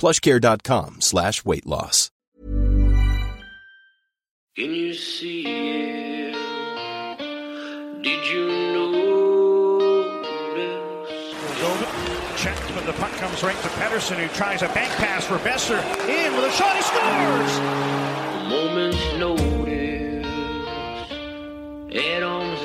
plushcare.com slash weight loss. Can you see it? Did you notice? Checked, but the puck comes right to Pettersson, who tries a bank pass for Boeser. In with a shot, he scores! A moment's notice. At arm's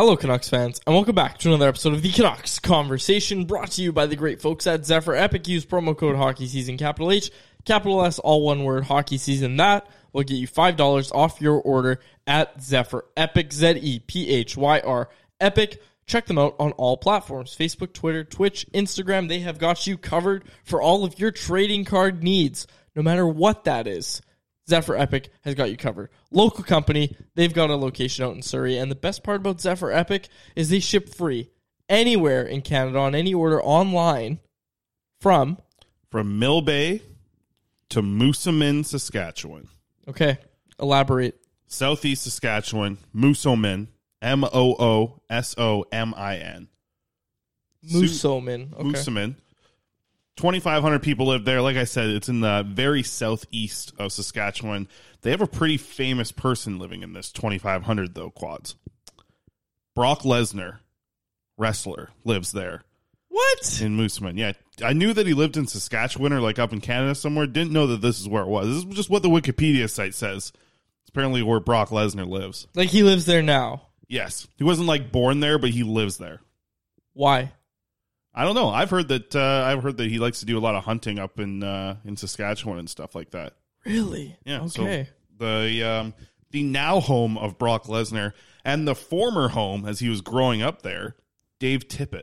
Hello, Canucks fans, and welcome back to another episode of the Canucks Conversation, brought to you by the great folks at Zephyr Epic. Use promo code Hockey Season, capital H, capital S, all one word, Hockey Season. That will get you five dollars off your order at Zephyr Epic, Z E P H Y R Epic. Check them out on all platforms: Facebook, Twitter, Twitch, Instagram. They have got you covered for all of your trading card needs, no matter what that is. Zephyr Epic has got you covered. Local company, they've got a location out in Surrey, and the best part about Zephyr Epic is they ship free anywhere in Canada on any order online from. From Mill Bay to Moosomin, Saskatchewan. Okay, elaborate. Southeast Saskatchewan, Moosomin, M O O S O M I N. Moosomin. Okay. Moosomin. 2,500 people live there. Like I said, it's in the very southeast of Saskatchewan. They have a pretty famous person living in this 2,500, though, quads. Brock Lesnar, wrestler, lives there What? in Moosomin. Yeah, I knew that he lived in Saskatchewan or like up in Canada somewhere. Didn't know that this is where it was. This is just what the Wikipedia site says. It's apparently where Brock Lesnar lives. Like he lives there now. Yes, he wasn't like born there, but he lives there. Why? I don't know. I've heard that uh, I've heard that he likes to do a lot of hunting up in uh, in Saskatchewan and stuff like that. Really? Yeah. Okay. So the um, the now home of Brock Lesnar and the former home as he was growing up there, Dave Tippett,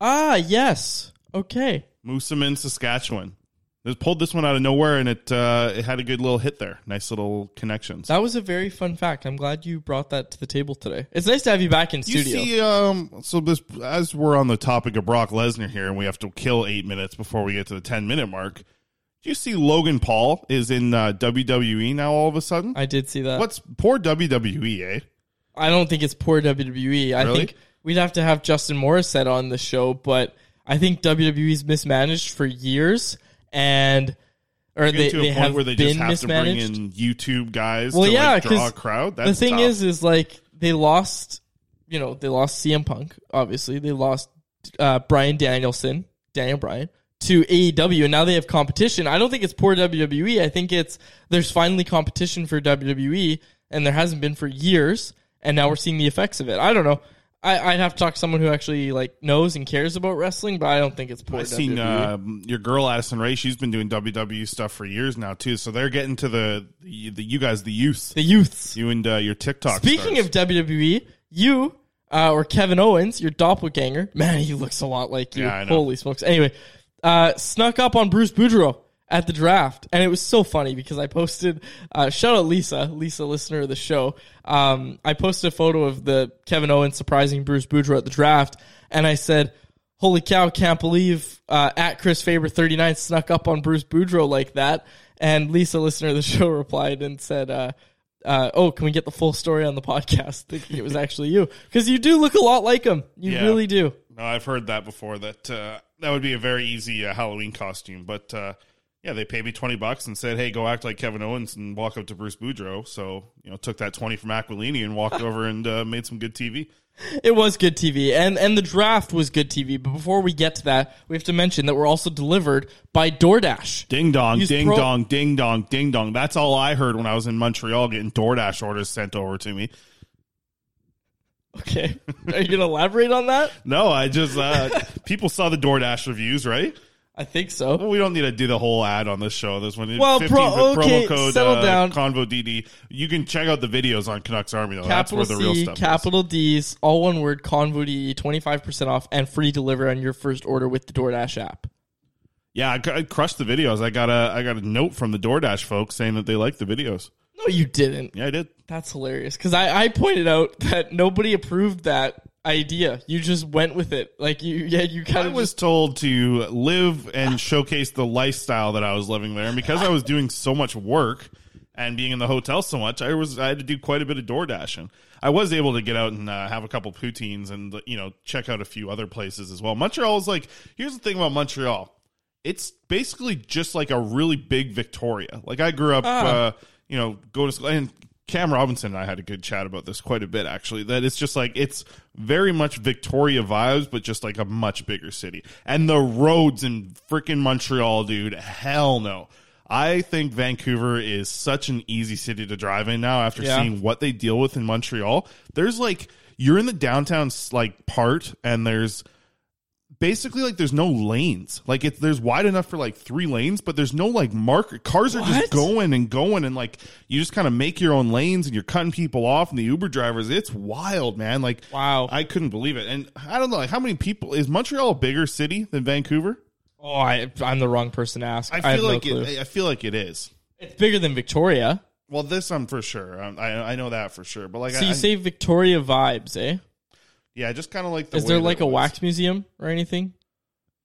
ah, yes. Okay. Moosomin, Saskatchewan. They pulled this one out of nowhere and it uh, it had a good little hit there. Nice little connections. That was a very fun fact. I'm glad you brought that to the table today. It's nice to have you back in You studio. see, um, so this as we're on the topic of Brock Lesnar here, and we have to kill eight minutes before we get to the ten minute mark. Do you see Logan Paul is in uh, WWE now? All of a sudden, I did see that. what's poor WWE? Eh? I don't think it's poor WWE. I Really? think we'd have to have Justin Morissette on the show, but I think WWE's mismanaged for years, and or they, to a they point have where they been just have to bring mismanaged. in YouTube guys well, to yeah, like, draw a crowd. the thing tough. is, is like they lost. You know, they lost CM Punk. Obviously, they lost uh, Bryan Danielson, Daniel Bryan to AEW, and now they have competition. I don't think it's poor WWE. I think it's there's finally competition for WWE, and there hasn't been for years, and now we're seeing the effects of it. I don't know. I, I'd have to talk to someone who actually like knows and cares about wrestling, but I don't think it's poor I've WWE. seen uh, your girl Addison Rae. She's been doing WWE stuff for years now too. So they're getting to the the, the you guys, the youth, the youths. you and uh, your TikTok. Speaking stars. of WWE, you uh, or Kevin Owens, your doppelganger, man, he looks a lot like you. Yeah. Holy smokes! Anyway, uh, snuck up on Bruce Boudreau at the draft, and it was so funny because I posted. Uh, shout out Lisa, Lisa, listener of the show. Um, I posted a photo of the Kevin Owens surprising Bruce Boudreau at the draft, and I said. Holy cow! Can't believe uh, at Chris Faber thirty nine snuck up on Bruce Boudreau like that. And Lisa, listener of the show, replied and said, uh, uh, "Oh, can we get the full story on the podcast?" Thinking it was actually you because you do look a lot like him. You Yeah. really do. No, I've heard that before. That uh, that would be a very easy uh, Halloween costume. But uh, yeah, they paid me twenty bucks and said, "Hey, go act like Kevin Owens and walk up to Bruce Boudreau." So you know, took that twenty from Aquilini and walked over and uh, made some good TV. It was good TV, and and the draft was good TV. But before we get to that, we have to mention that we're also delivered by DoorDash. Ding dong, Use ding pro- dong, ding dong, ding dong. That's all I heard when I was in Montreal getting DoorDash orders sent over to me. Okay, are you gonna elaborate on that? No, I just uh, people saw the DoorDash reviews, right? I think so. Well, we don't need to do the whole ad on this show. This one, Well, 15 pro- okay, promo code settle uh, down. Convo DD. You can check out the videos on Canucks Army though. Capital That's where the real C, stuff is. capital D's, all one word. Convo D, twenty five percent off and free delivery on your first order with the DoorDash app. Yeah, I, I crushed the videos. I got a I got a note from the DoorDash folks saying that they like the videos. No, you didn't. Yeah, I did. That's hilarious because I, I pointed out that nobody approved that idea. You just went with it. Like you, yeah, you kind I of was just told to live and showcase the lifestyle that I was living there, and because I was doing so much work and being in the hotel so much, I was I had to do quite a bit of door dashing. I was able to get out and uh, have a couple poutines and you know check out a few other places as well. Montreal is like here's the thing about Montreal. It's basically just like a really big Victoria. Like I grew up, Ah. uh, you know, going to school and Cam Robinson and I had a good chat about this quite a bit actually. That it's just like it's very much Victoria vibes, but just like a much bigger city. And the roads in freaking Montreal, dude, hell no. I think Vancouver is such an easy city to drive in now after Yeah. seeing what they deal with in Montreal. There's like you're in the downtown like part and there's basically like there's no lanes. Like it's there's wide enough for like three lanes, but there's no like marker. Cars are What? just going and going, and like you just kind of make your own lanes, and you're cutting people off. And the Uber drivers, it's wild, man. Like Wow. I couldn't believe it. And I don't know, like how many people is Montreal a bigger city than Vancouver? oh, I, I'm the wrong person to ask. I I, feel no like clue. it, I feel like it is. it's bigger than Victoria. Well, this I'm for sure. I I know that for sure. But like, So I, you say Victoria vibes, eh? Yeah, just kind of like. The Is there like a was. wax museum or anything?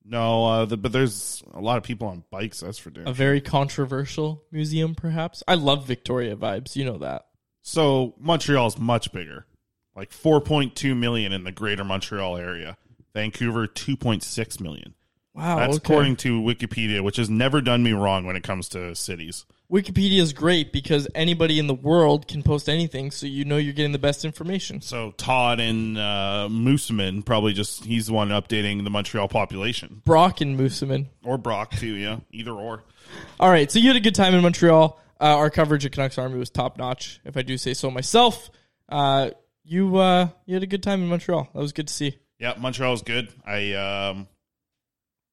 No, uh, the, but there's a lot of people on bikes. That's for damn A very controversial museum, perhaps. I love Victoria vibes. You know that. So Montreal's much bigger, like 4.2 million in the greater Montreal area. Vancouver 2.6 million. Wow. That's okay. according to Wikipedia, which has never done me wrong when it comes to cities. Wikipedia is great because anybody in the world can post anything, so you know you're getting the best information. So Todd and uh, Moosomin probably just he's the one updating the Montreal population, Brock and Moosomin. or Brock too. Yeah, either or. All right, so you had a good time in Montreal. Uh, our coverage of Canucks Army was top notch, if I do say so myself. Uh, you uh, you had a good time in Montreal. That was good to see. Yeah, Montreal was good. I um,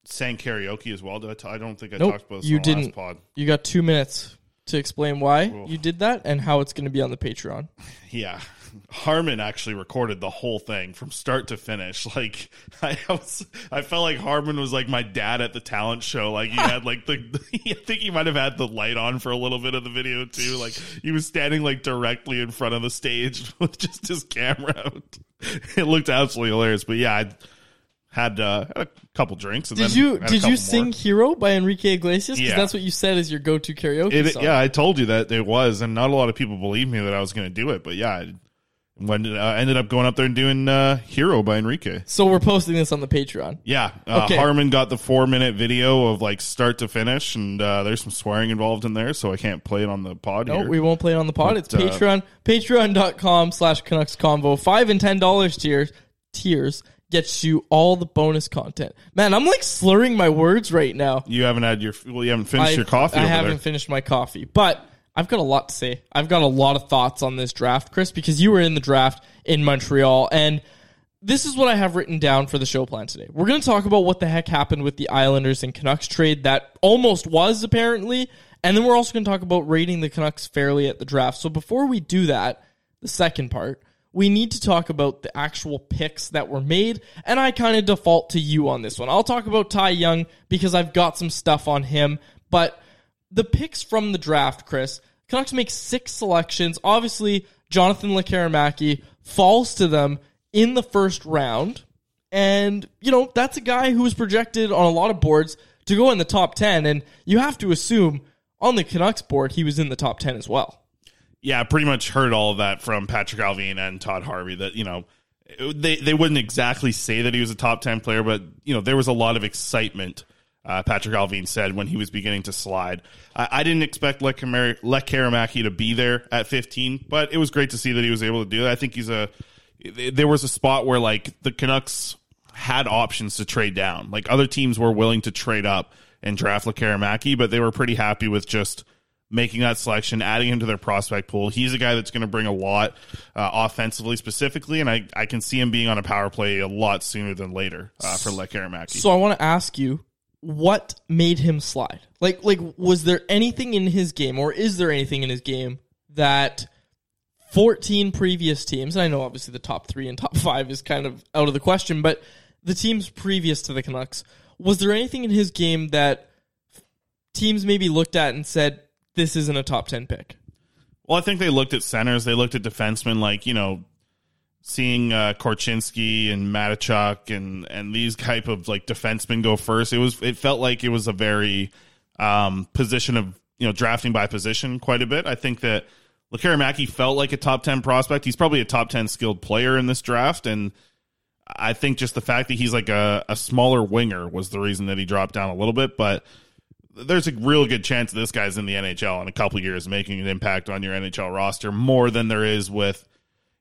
sang karaoke as well. Did I, t- I don't think I Nope, talked about this you didn't. pod. You got two minutes to explain why Oof. you did that and how it's going to be on the Patreon. Yeah. Harmon actually recorded the whole thing from start to finish. Like I was, I felt like Harmon was like my dad at the talent show. Like he had like the, I think he might have had the light on for a little bit of the video too. Like he was standing like directly in front of the stage with just his camera out. It looked absolutely hilarious. But yeah, I had, uh, had a couple drinks. And Did then you did you more. sing "Hero" by Enrique Iglesias? Because Yeah. that's what you said is your go-to karaoke It, song. yeah, I told you that it was, and not a lot of people believed me that I was going to do it. But yeah, I when uh, ended up going up there and doing uh, "Hero" by Enrique. So we're posting this on the Patreon. Yeah, uh, Okay. Harmon got the four minute video of like start to finish, and uh, there's some swearing involved in there, so I can't play it on the pod. No, here. we won't play it on the pod. But, it's uh, Patreon. Patreon.com slash Canucks Convo. Five and ten dollars tiers tiers gets you all the bonus content. Man, I'm like slurring my words right now. You haven't had your well, you haven't finished I- your coffee. I haven't there. finished my coffee, but I've got a lot to say. I've got a lot of thoughts on this draft, Chris, because you were in the draft in Montreal, and this is what I have written down for the show plan today. We're going to talk about what the heck happened with the Islanders and Canucks trade that almost was apparently, and then we're also going to talk about rating the Canucks fairly at the draft. So before we do that, the second part, we need to talk about the actual picks that were made, and I kind of default to you on this one. I'll talk about Ty Young because I've got some stuff on him, but the picks from the draft, Chris, Canucks make six selections. Obviously, Jonathan Lekkerimäki falls to them in the first round. And, you know, that's a guy who was projected on a lot of boards to go in the top 10. And you have to assume on the Canucks board, he was in the top 10 as well. Yeah, pretty much heard all of that from Patrik Allvin and Todd Harvey that, you know, they, they wouldn't exactly say that he was a top 10 player, but, you know, there was a lot of excitement, uh, Patrik Allvin said, when he was beginning to slide. I, I didn't expect Lekkerimäki to be there at 15, but it was great to see that he was able to do that. I think he's a, there was a spot where, like, the Canucks had options to trade down. Like, other teams were willing to trade up and draft Lekkerimäki, but they were pretty happy with just making that selection, adding him to their prospect pool. He's a guy that's going to bring a lot uh, offensively, specifically, and I, I can see him being on a power play a lot sooner than later uh, for Lekkerimäki. So I want to ask you, what made him slide? Like, like was there anything in his game, or is there anything in his game that 14 previous teams, and I know obviously the top three and top five is kind of out of the question, but the teams previous to the Canucks, was there anything in his game that teams maybe looked at and said, this isn't a top 10 pick? Well, I think they looked at centers. They looked at defensemen, like you know, seeing uh, Korchinski and Mateychuk and and these type of like defensemen go first. It was it felt like it was a very um, position of you know drafting by position quite a bit. I think that Lekkerimäki felt like a top ten prospect. He's probably a top ten skilled player in this draft, and I think just the fact that he's like a, a smaller winger was the reason that he dropped down a little bit, but there's a real good chance this guy's in the NHL in a couple years making an impact on your NHL roster more than there is with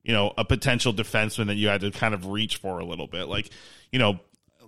you know a potential defenseman that you had to kind of reach for a little bit. Like you know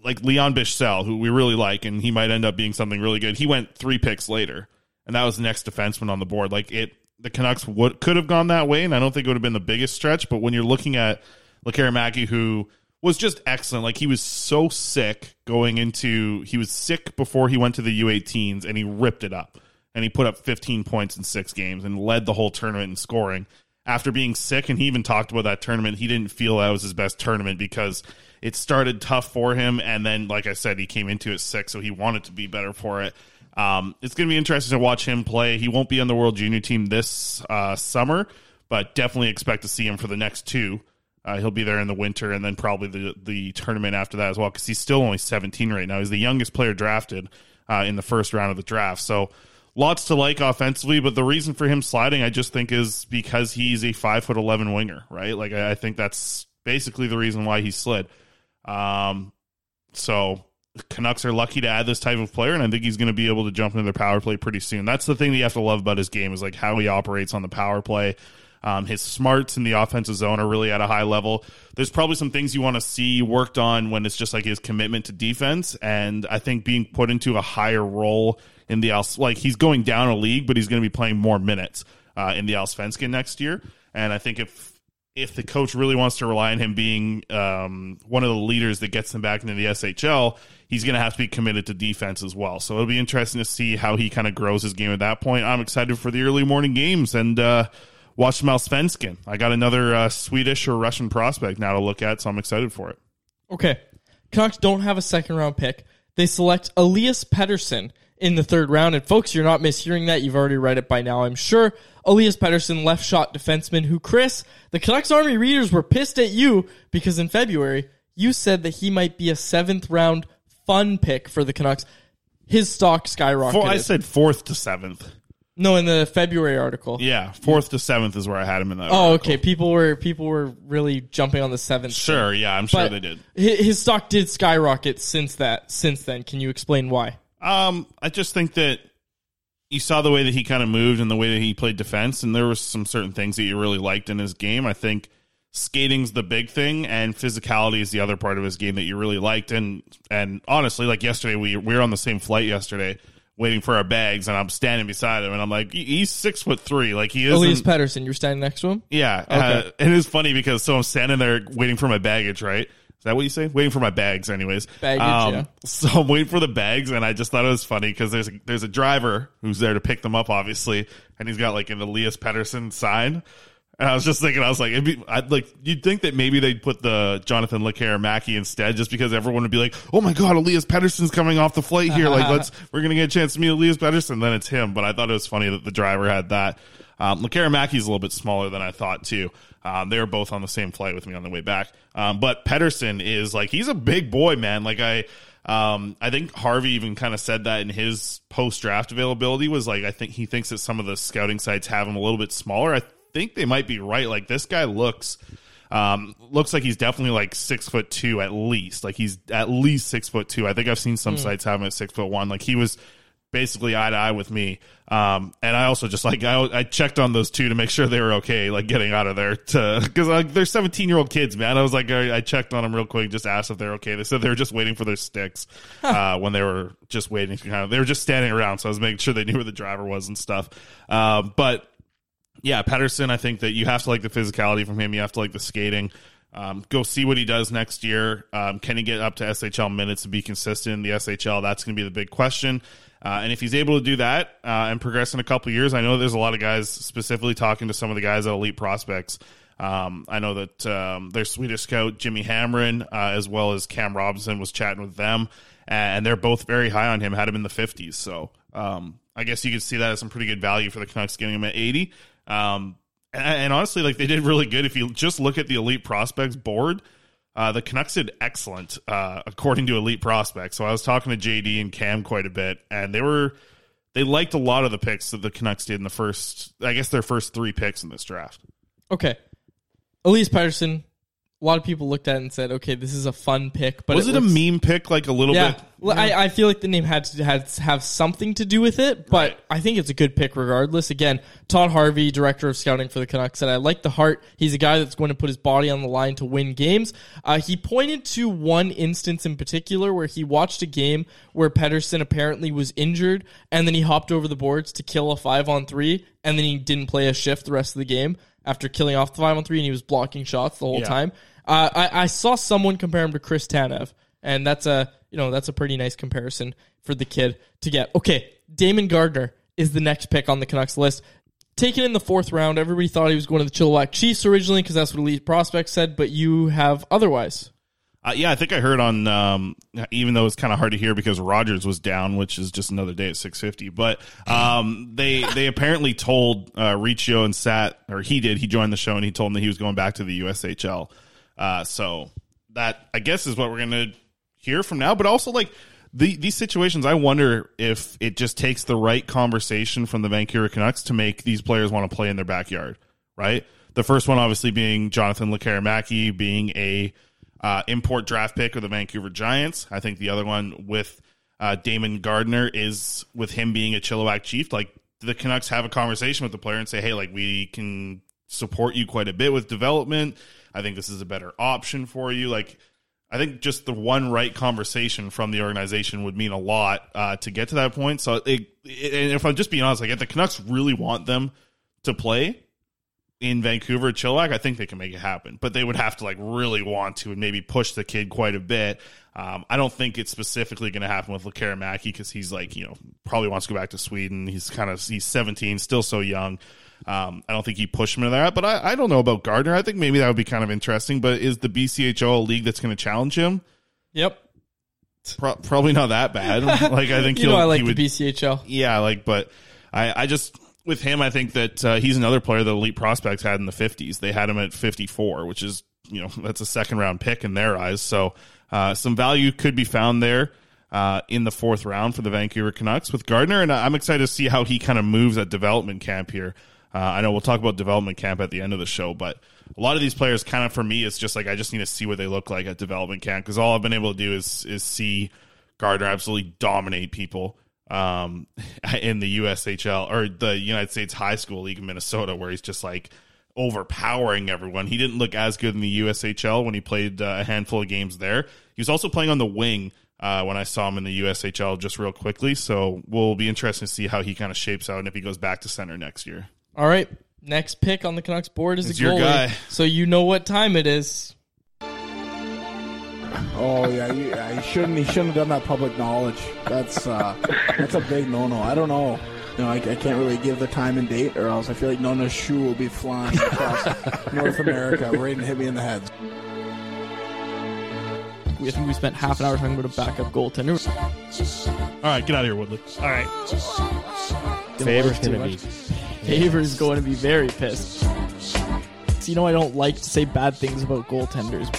like Leon Bichsel who we really like and he might end up being something really good. He went 3 picks later and that was the next defenseman on the board. Like it the Canucks would could have gone that way and I don't think it would have been the biggest stretch but when you're looking at Lekkerimäki who was just excellent. Like he was so sick going into he was sick before he went to the U18s and he ripped it up. And he put up 15 points in 6 games and led the whole tournament in scoring. After being sick and he even talked about that tournament, he didn't feel that was his best tournament because it started tough for him and then like I said he came into it sick so he wanted to be better for it. Um, it's going to be interesting to watch him play. He won't be on the World Junior team this uh, summer, but definitely expect to see him for the next two. Uh, he'll be there in the winter and then probably the the tournament after that as well because he's still only 17 right now. He's the youngest player drafted uh, in the first round of the draft. So lots to like offensively, but the reason for him sliding, I just think, is because he's a five foot 11 winger, right? Like I, I think that's basically the reason why he slid. Um, so Canucks are lucky to add this type of player, and I think he's going to be able to jump into their power play pretty soon. That's the thing that you have to love about his game is like how he operates on the power play. Um, his smarts in the offensive zone are really at a high level. There's probably some things you want to see worked on when it's just like his commitment to defense, and I think being put into a higher role in the Als, like he's going down a league, but he's going to be playing more minutes uh, in the Allsvenskan next year. And I think if if the coach really wants to rely on him being um, one of the leaders that gets them back into the SHL, he's going to have to be committed to defense as well. So it'll be interesting to see how he kind of grows his game at that point. I'm excited for the early morning games and uh, watch Malsvenskin. I got another uh, Swedish or Russian prospect now to look at, so I'm excited for it. Okay. Canucks don't have a second round pick. They select Elias Pettersson in the third round. And folks, you're not mishearing that. You've already read it by now, I'm sure. Elias Pettersson, left shot defenseman, who, Chris, the Canucks Army readers were pissed at you because in February, you said that he might be a seventh round fun pick for the Canucks. His stock skyrocketed. Four, I said fourth to seventh. No, in the February article. Yeah, fourth to seventh is where I had him in that. Oh, article. okay. People were people were really jumping on the seventh. Sure, yeah, I'm sure But they did. hi- His stock did skyrocket since that. Since then, can you explain why? Um, I just think that you saw the way that he kind of moved and the way that he played defense, and there was some certain things that you really liked in his game. I think skating's the big thing, and physicality is the other part of his game that you really liked. And and honestly, like yesterday, we we were on the same flight yesterday, waiting for our bags, and I'm standing beside him, and I'm like, he's six foot three, like he is. Elias Pettersson, you're standing next to him. Yeah, Okay. uh, and it's funny because so I'm standing there waiting for my baggage, right? Is that what you say? Waiting for my bags, anyways. Baggage, Um, yeah. So I'm waiting for the bags, and I just thought it was funny because there's a, there's a driver who's there to pick them up, obviously, and he's got like an Elias Pettersson sign. And I was just thinking, I was like, it'd be, I'd like, you'd think that maybe they'd put the Jonathan Lekkerimäki instead, just because everyone would be like, oh my God, Elias Pettersson's coming off the flight here. Like, let's, we're going to get a chance to meet Elias Pettersson. Then it's him. But I thought it was funny that the driver had that. Um, Mackey's a little bit smaller than I thought, too. Um, they were both on the same flight with me on the way back. Um, but Pettersson is like, he's a big boy, man. Like, I, um, I think Harvey even kind of said that in his post draft availability was like, I think he thinks that some of the scouting sites have him a little bit smaller. I think they might be right. Like, this guy looks, um, looks like he's definitely like six foot two at least. Like, he's at least six foot two. I think I've seen some sites have him at six foot one. Like, he was basically eye to eye with me. Um, and I also just like I, I checked on those two to make sure they were okay, like getting out of there to because like they're seventeen year old kids, man. I was like I, I checked on them real quick, just asked if they're okay. They said they were just waiting for their sticks uh, when they were just waiting. Kind of, they were just standing around, so I was making sure they knew where the driver was and stuff. Um, but yeah, Pettersson, I think that you have to like the physicality from him. You have to like the skating. Um, go see what he does next year. Um, can he get up to SHL minutes and be consistent in the SHL? That's going to be the big question. Uh, and if he's able to do that uh, and progress in a couple years, I know there's a lot of guys specifically talking to some of the guys at Elite Prospects. Um, I know that um, their Swedish scout Jimmy Hamrin, uh, as well as Cam Robinson, was chatting with them, and they're both very high on him. Had him in the 50s, so um, I guess you could see that as some pretty good value for the Canucks getting him at 80. Um, and, and honestly, like they did really good. If you just look at the Elite Prospects board, uh, the Canucks did excellent uh, according to Elite Prospects. So I was talking to JD and Cam quite a bit, and they were they liked a lot of the picks that the Canucks did in the first, I guess, their first three picks in this draft. Okay. Elias Pettersson, a lot of people looked at it and said, okay, this is a fun pick. But was it, looks- a meme pick, like a little Yeah. bit? Well, I, I feel like the name had to had to have something to do with it, but Right. I think it's a good pick regardless. Again, Todd Harvey, director of scouting for the Canucks, said, I like the heart. He's a guy that's going to put his body on the line to win games. Uh, he pointed to one instance in particular where he watched a game where Pettersson apparently was injured, and then he hopped over the boards to kill a five on three, and then he didn't play a shift the rest of the game after killing off the five on three, and he was blocking shots the whole Yeah. time. Uh, I, I saw someone compare him to Chris Tanev, and that's a you know that's a pretty nice comparison for the kid to get. Okay, Daimon Gardner is the next pick on the Canucks list. Taken in the fourth round, everybody thought he was going to the Chilliwack Chiefs originally because that's what Elite Prospects said, but you have otherwise. Uh, yeah, I think I heard on, um, even though it's kind of hard to hear because Rogers was down, which is just another day at 650. But um, they they apparently told uh, Riccio and Sat, or he did, he joined the show and he told them that he was going back to the USHL. Uh, so that, I guess, is what we're going to hear from now. But also, like, the, these situations, I wonder if it just takes the right conversation from the Vancouver Canucks to make these players want to play in their backyard, right? The first one, obviously, being Jonathan LeCaire being a uh, import draft pick of the Vancouver Giants. I think the other one with uh, Daimon Gardner is with him being a Chilliwack Chief. Like the Canucks have a conversation with the player and say, "Hey, like we can support you quite a bit with development. I think this is a better option for you." Like I think just the one right conversation from the organization would mean a lot uh, to get to that point. So, it, it- and if I'm just being honest, like if the Canucks really want them to play, in Vancouver, Chilliwack, I think they can make it happen. But they would have to like really want to and maybe push the kid quite a bit. Um, I don't think it's specifically going to happen with Lekkerimäki because he's like you know probably wants to go back to Sweden. He's kind of he's 17, still so young. Um, I don't think he pushed him to that, but I, I don't know about Gardner. I think maybe that would be kind of interesting. But is the BCHL a league that's going to challenge him? Yep. Pro- probably not that bad. Like I think you he'll, know I like he would, the BCHL. yeah, like, but I, I just with him, I think that uh, he's another player that elite prospects had in the fifties. They had him at fifty four, which is you know that's a second round pick in their eyes. So uh, some value could be found there. Uh, in the fourth round for the Vancouver Canucks with Gardner, and I'm excited to see how he kind of moves at development camp here. Uh, I know we'll talk about development camp at the end of the show, but a lot of these players, kind of for me, it's just like I just need to see what they look like at development camp because all I've been able to do is is see Gardner absolutely dominate people um, in the USHL or the United States High School League in Minnesota, where he's just like overpowering everyone. He didn't look as good in the USHL when he played uh, a handful of games there. He was also playing on the wing uh, when I saw him in the USHL just real quickly. So we'll be interested to see how he kind of shapes out and if he goes back to center next year. All right. Next pick on the Canucks board is It's a your goalie. guy. So you know what time it is. Oh yeah, you, yeah, he shouldn't. He shouldn't have done that public knowledge. That's uh, that's a big no-no. I don't know. You know, I, I can't really give the time and date, or else I feel like Nona's shoe will be flying across North America, right and hit me in the head. We, I think we spent half an hour talking about a backup goaltender. All right, get out of here, Woodley. All right. Faber's Faber's gonna be Faber's going to be very pissed. So you know I don't like to say bad things about goaltenders.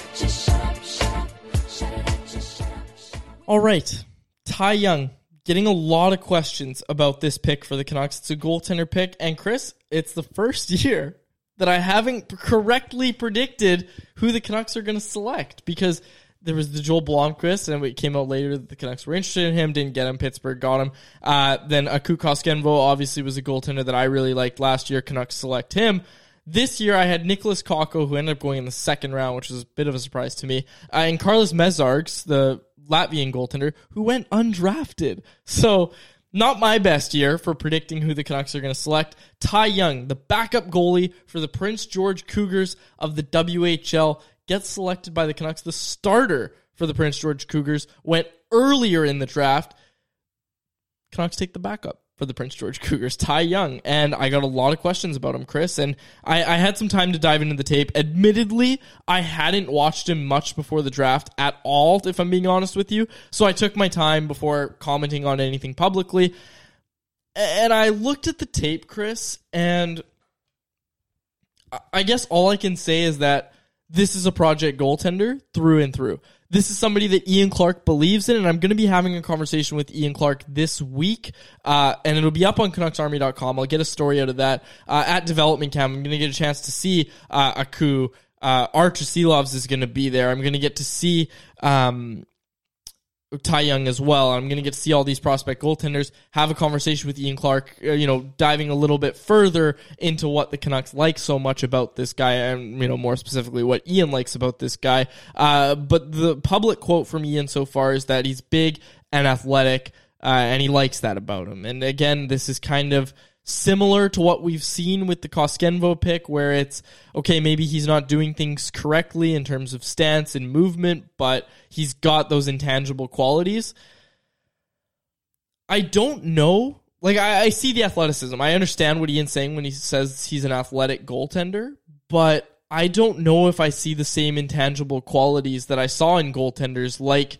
All right, Ty Young getting a lot of questions about this pick for the Canucks. It's a goaltender pick, and Chris, it's the first year that I haven't correctly predicted who the Canucks are going to select because there was the Joel Blomqvist, and it came out later that the Canucks were interested in him, didn't get him. Pittsburgh got him. Uh, then Aku Koskenvuo obviously was a goaltender that I really liked last year. Canucks select him. This year I had Nicholas Kokko, who ended up going in the second round, which was a bit of a surprise to me, uh, and Carlos Mezargs, the Latvian goaltender, who went undrafted. So not my best year for predicting who the Canucks are going to select. Ty Young, the backup goalie for the Prince George Cougars of the WHL, gets selected by the Canucks. The starter for the Prince George Cougars went earlier in the draft. Canucks take the backup for the Prince George Cougars, Ty Young. And I got a lot of questions about him, Chris. And I, I had some time to dive into the tape. Admittedly, I hadn't watched him much before the draft at all, if I'm being honest with you. So I took my time before commenting on anything publicly. And I looked at the tape, Chris, and I- I guess all I can say is that this is a project goaltender through and through. This is somebody that Ian Clark believes in, and I'm going to be having a conversation with Ian Clark this week, uh, and it'll be up on CanucksArmy.com. I'll get a story out of that uh, at development camp. I'm going to get a chance to see uh, Aku. Uh, Arturs Silovs is going to be there. I'm going to get to see um, Ty Young as well. I'm going to get to see all these prospect goaltenders, have a conversation with Ian Clark, uh, you know, diving a little bit further into what the Canucks like so much about this guy, and, you know, more specifically what Ian likes about this guy. Uh, but the public quote from Ian so far is that he's big and athletic, uh, and he likes that about him. And again, this is kind of similar to what we've seen with the Koskenvuo pick, where it's okay, maybe he's not doing things correctly in terms of stance and movement, but he's got those intangible qualities. I don't know. Like, I, I see the athleticism. I understand what Ian's saying when he says he's an athletic goaltender, but I don't know if I see the same intangible qualities that I saw in goaltenders like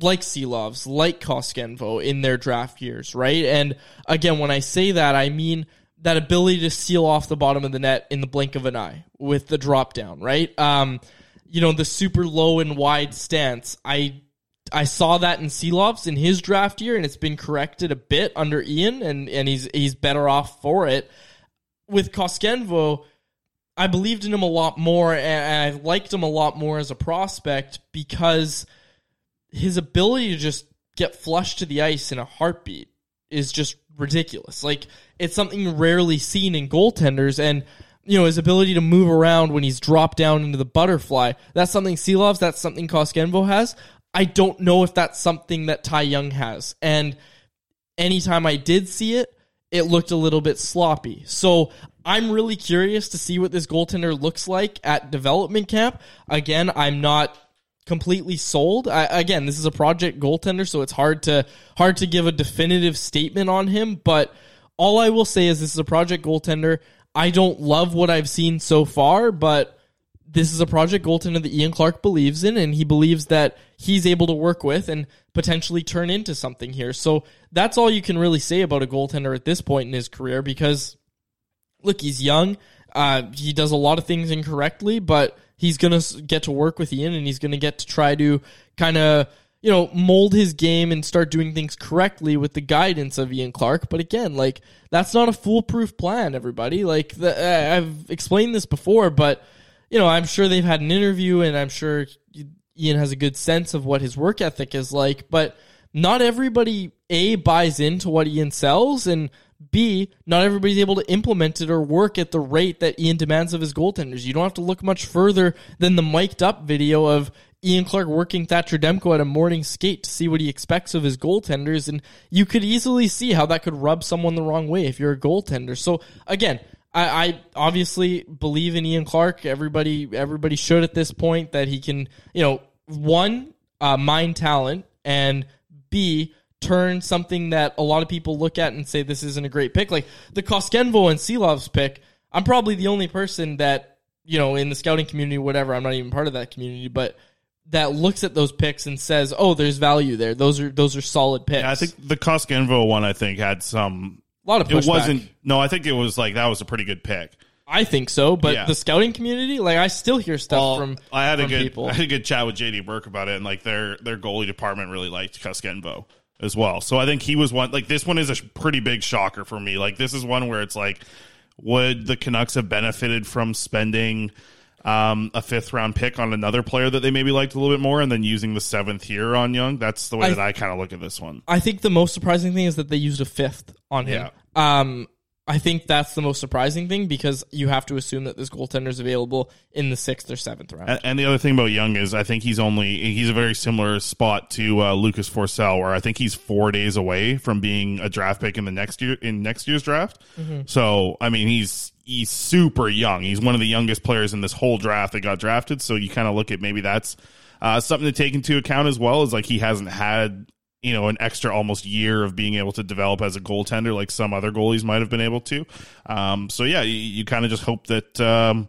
like Silovs, like Koskenvuo in their draft years, right? And again, when I say that, I mean that ability to seal off the bottom of the net in the blink of an eye with the drop down, right? Um, you know, the super low and wide stance. I I saw that in Silovs in his draft year, and it's been corrected a bit under Ian, and, and he's he's better off for it. With Koskenvuo, I believed in him a lot more, and I liked him a lot more as a prospect because his ability to just get flushed to the ice in a heartbeat is just ridiculous. Like it's something rarely seen in goaltenders and you know, his ability to move around when he's dropped down into the butterfly. That's something Silovs, that's something Koskenvuo has. I don't know if that's something that Ty Young has. And anytime I did see it, it looked a little bit sloppy. So I'm really curious to see what this goaltender looks like at development camp. Again, I'm not completely sold. I, again, this is a project goaltender, so it's hard to hard to give a definitive statement on him. But all I will say is this is a project goaltender. I don't love what I've seen so far, but this is a project goaltender that Ian Clark believes in, and he believes that he's able to work with and potentially turn into something here. So that's all you can really say about a goaltender at this point in his career because, look, he's young. Uh, he does a lot of things incorrectly, but he's going to get to work with Ian and he's going to get to try to kind of you know, mold his game and start doing things correctly with the guidance of Ian Clark. But again, like that's not a foolproof plan, everybody. Like the, uh, I've explained this before, but you know, I'm sure they've had an interview and I'm sure Ian has a good sense of what his work ethic is like, but not everybody A buys into what Ian sells and B, not everybody's able to implement it or work at the rate that Ian demands of his goaltenders. You don't have to look much further than the mic'd up video of Ian Clark working Thatcher Demko at a morning skate to see what he expects of his goaltenders, and you could easily see how that could rub someone the wrong way if you're a goaltender. So again, I, I obviously believe in Ian Clark. Everybody, everybody should at this point that he can, you know, one uh, mine talent and B turn something that a lot of people look at and say this isn't a great pick, like the Koskenvuo and Silovs pick. I'm probably the only person that you know in the scouting community, whatever. I'm not even part of that community, but that looks at those picks and says, "Oh, there's value there. Those are those are solid picks." Yeah, I think the Koskenvuo one, I think, had some. A lot of It wasn't. No, I think it was like that was a pretty good pick. I think so, but Yeah. the scouting community, like I still hear stuff from I had a good people. I had a good chat with JD Burke about it, and like their their goalie department really liked Koskenvuo as well. So I think he was one. Like this one is a pretty big shocker for me. Like this is one where it's like, would the Canucks have benefited from spending um, a fifth round pick on another player that they maybe liked a little bit more, and then using the seventh here on Young? That's the way I- that I kind of look at this one. I think the most surprising thing is that they used a fifth on him. Um, I think that's the most surprising thing because you have to assume that this goaltender is available in the sixth or seventh round. And, the other thing about Young is I think he's only he's a very similar spot to uh, Lucas Forsell, where I think he's four days away from being a draft pick in the next year in next year's draft. Mhm. So I mean he's he's super young. He's one of the youngest players in this whole draft that got drafted. So you kind of look at maybe that's uh, something to take into account as well. Is like he hasn't had you know an extra almost year of being able to develop as a goaltender like some other goalies might have been able to. Um, so yeah, you, you kind of just hope that. Um,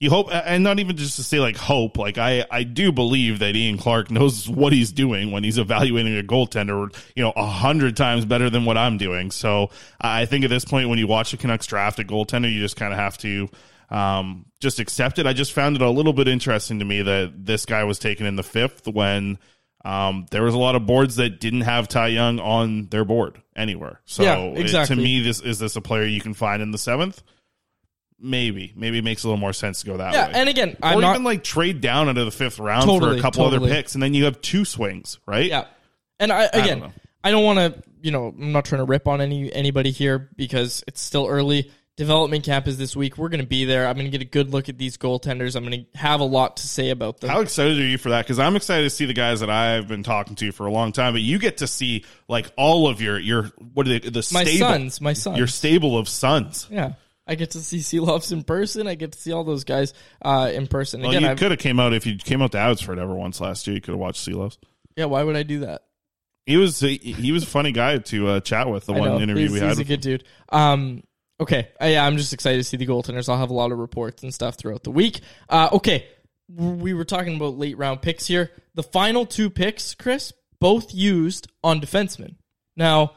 you hope, and not even just to say like hope. Like I, I do believe that Ian Clark knows what he's doing when he's evaluating a goaltender. You know, a hundred times better than what I'm doing. So I think at this point, when you watch the Canucks draft a goaltender, you just kind of have to um, just accept it. I just found it a little bit interesting to me that this guy was taken in the fifth when um, there was a lot of boards that didn't have Ty Young on their board anywhere. So Yeah, it- to me, this is this a player you can find in the seventh? Maybe, maybe it makes a little more sense to go that way. Yeah, way. and again, or I'm not- even like trade down into the fifth round for a couple totally. other picks, and then you have two swings, right? Yeah. And I don't again. I don't, want to, you know, I'm not trying to rip on any anybody here because it's still early. Development camp is this week. We're going to be there. I'm going to get a good look at these goaltenders. I'm going to have a lot to say about them. How excited are you for that? Because I'm excited to see the guys that I've been talking to for a long time. But you get to see like all of your your what are they the My stable, sons, my sons. your stable of sons. yeah. I get to see Silovs in person. I get to see all those guys uh, in person. Well, Again, you could have came out if you came out to Abbotsford ever once last year. You could have watched Silovs. yeah, why would I do that? He was he, he was a funny guy to uh, chat with. The I one know. interview we had. He's a good dude. Um, okay, Uh, yeah, I'm just excited to see the goaltenders. I'll have a lot of reports and stuff throughout the week. Uh, okay, we were talking about late round picks here. The final two picks, Chris, both used on defensemen. Now,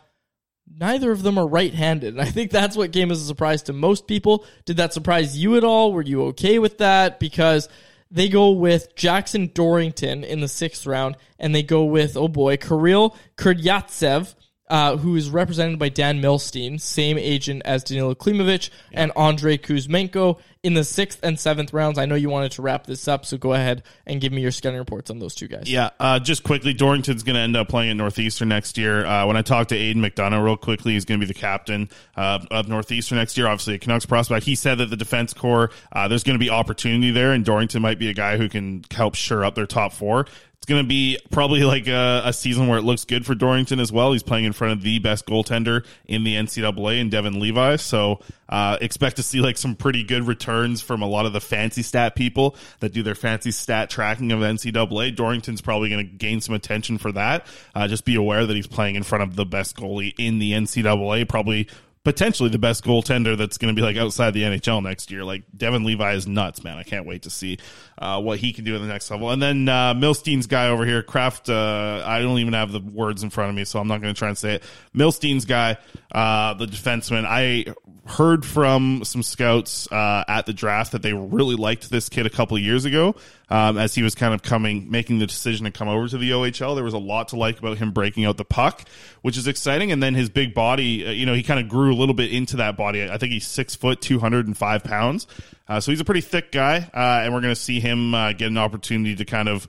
neither of them are right-handed, and I think that's what came as a surprise to most people. Did that surprise you at all? Were you okay with that? Because they go with Jackson Dorrington in the sixth round, and they go with oh boy, Kirill Kudryavtsev, uh, who is represented by Dan Milstein, same agent as Danila Klimovich, and Andrei Kuzmenko in the sixth and seventh rounds. I know you wanted to wrap this up, so go ahead and give me your scouting reports on those two guys. Yeah, uh, just quickly, Dorrington's going to end up playing at Northeastern next year. Uh, when I talked to Aidan McDonough real quickly, he's going to be the captain uh, of Northeastern next year. Obviously, a Canucks prospect. He said that the defense core, uh, there's going to be opportunity there, and Dorrington might be a guy who can help shore up their top four. It's going to be probably like a, a season where it looks good for Dorrington as well. He's playing in front of the best goaltender in the NCAA in Devin Levi. So uh, expect to see like some pretty good returns from a lot of the fancy stat people that do their fancy stat tracking of NCAA. Dorrington's probably going to gain some attention for that. Uh, just be aware that he's playing in front of the best goalie in the NCAA, probably potentially the best goaltender that's going to be like outside the NHL next year. Like Devon Levi is nuts, man. I can't wait to see uh, what he can do in the next level. And then uh, Milstein's guy over here, Kraft. Uh, I don't even have the words in front of me, so I'm not going to try and say it. Milstein's guy, uh, the defenseman. I heard from some scouts uh, at the draft that they really liked this kid a couple of years ago um, as he was kind of coming, making the decision to come over to the OHL. There was a lot to like about him breaking out the puck, which is exciting. And then his big body, uh, you know, he kind of grew a little bit into that body. I think he's six foot, 205 pounds. Uh, so he's a pretty thick guy. Uh, and we're going to see him uh, get an opportunity to kind of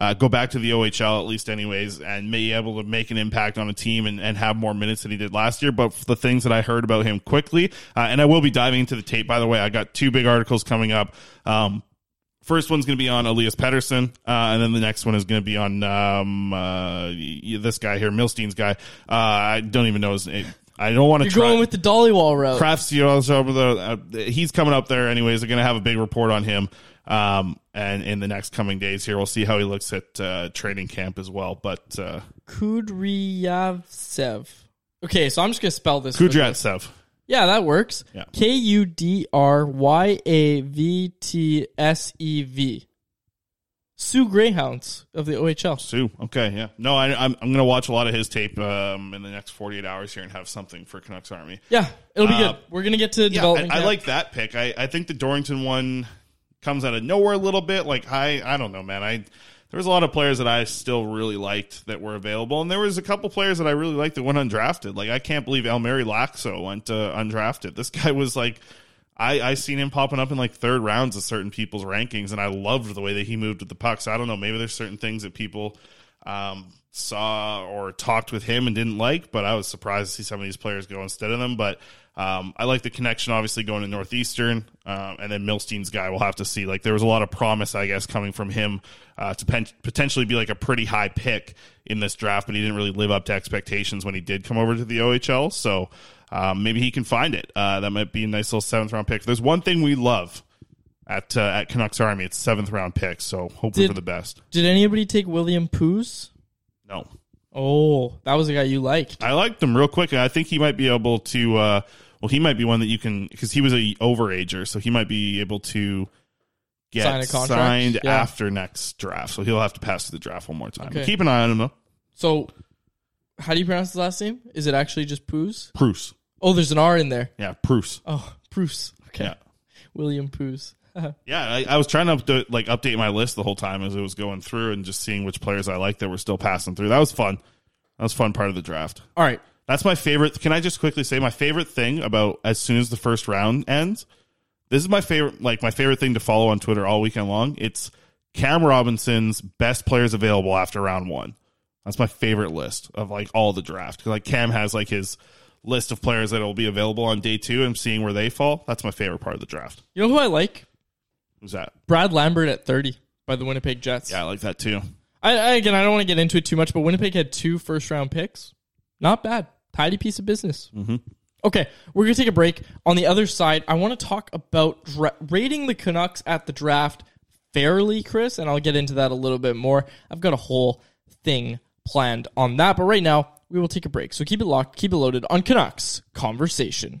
uh, go back to the OHL at least, anyways, and may be able to make an impact on a team and, and have more minutes than he did last year. But the things that I heard about him quickly, uh, and I will be diving into the tape. By the way, I got two big articles coming up. Um, First one's going to be on Elias Pettersson, uh, and then the next one is going to be on um, uh, this guy here, Milstein's guy. Uh, I don't even know his name. I don't want to You're try. going with the Dhaliwal route. Crafts, you know, uh, he's coming up there anyways. They're going to have a big report on him. Um, and in the next coming days here, we'll see how he looks at uh, training camp as well. But uh, Kudryavtsev. Okay, so I'm just gonna spell this. Kudryavtsev. Yeah, that works. Yeah. K U D R Y A V T S E V. Soo Greyhounds of the OHL. Soo. Okay, yeah. No, I, I'm I'm going to watch a lot of his tape um, in the next 48 hours here and have something for Canucks Army. Yeah, it'll be Uh, good. We're gonna get to Yeah, development. I, I like that pick. I, I think the Dorrington one comes out of nowhere a little bit. Like I I don't know, man. I there was a lot of players that I still really liked that were available, and there was a couple players that I really liked that went undrafted. Like I can't believe Elmeri Laakso went uh, undrafted. This guy was like. I, I seen him popping up in like third rounds of certain people's rankings, and I loved the way that he moved with the puck. So I don't know, maybe there's certain things that people um, saw or talked with him and didn't like, but I was surprised to see some of these players go instead of them. But um, I like the connection, obviously, going to Northeastern, um, and then Milstein's guy. We'll have to see. Like there was a lot of promise, I guess, coming from him uh, to pen- potentially be like a pretty high pick in this draft, but he didn't really live up to expectations when he did come over to the OHL. So um, maybe he can find it. Uh, that might be a nice little seventh round pick. There's one thing we love. At, uh, at Canucks Army, it's seventh round pick, so hoping Did- for the best. Did anybody take William Poos? No, Oh, that was a guy you liked. I liked him real quick. and I think he might be able to. Uh, well, he might be one that you can because he was a overager, so he might be able to get Sign a contract? signed Yeah. after next draft. So he'll have to pass through the draft one more time. Okay. Keep an eye on him though. So, how do you pronounce his last name? Is it actually just Poos? Bruce. Oh, there's an R in there. Yeah, Bruce. Oh, Bruce. Okay. Yeah. William Poos. Yeah, I, I was trying to update, like update my list the whole time as it was going through and just seeing which players I liked that were still passing through. That was fun. That was a fun part of the draft. All right. That's my favorite. Can I just quickly say my favorite thing about as soon as the first round ends? This is my favorite, like my favorite thing to follow on Twitter all weekend long. It's Cam Robinson's best players available after round one. That's my favorite list of like all the draft. Like Cam has like his list of players that will be available on day two and seeing where they fall. That's my favorite part of the draft. You know who I like? Who's that? Brad Lambert at 30 by the Winnipeg Jets. Yeah, I like that too. I, I again, I don't want to get into it too much, but Winnipeg had two first round picks. Not bad. Tidy piece of business. Mm-hmm. Okay, we're going to take a break. On the other side, I want to talk about dra- rating the Canucks at the draft fairly, Chris, and I'll get into that a little bit more. I've got a whole thing planned on that, but right now, we will take a break. So keep it locked, keep it loaded on Canucks Conversation.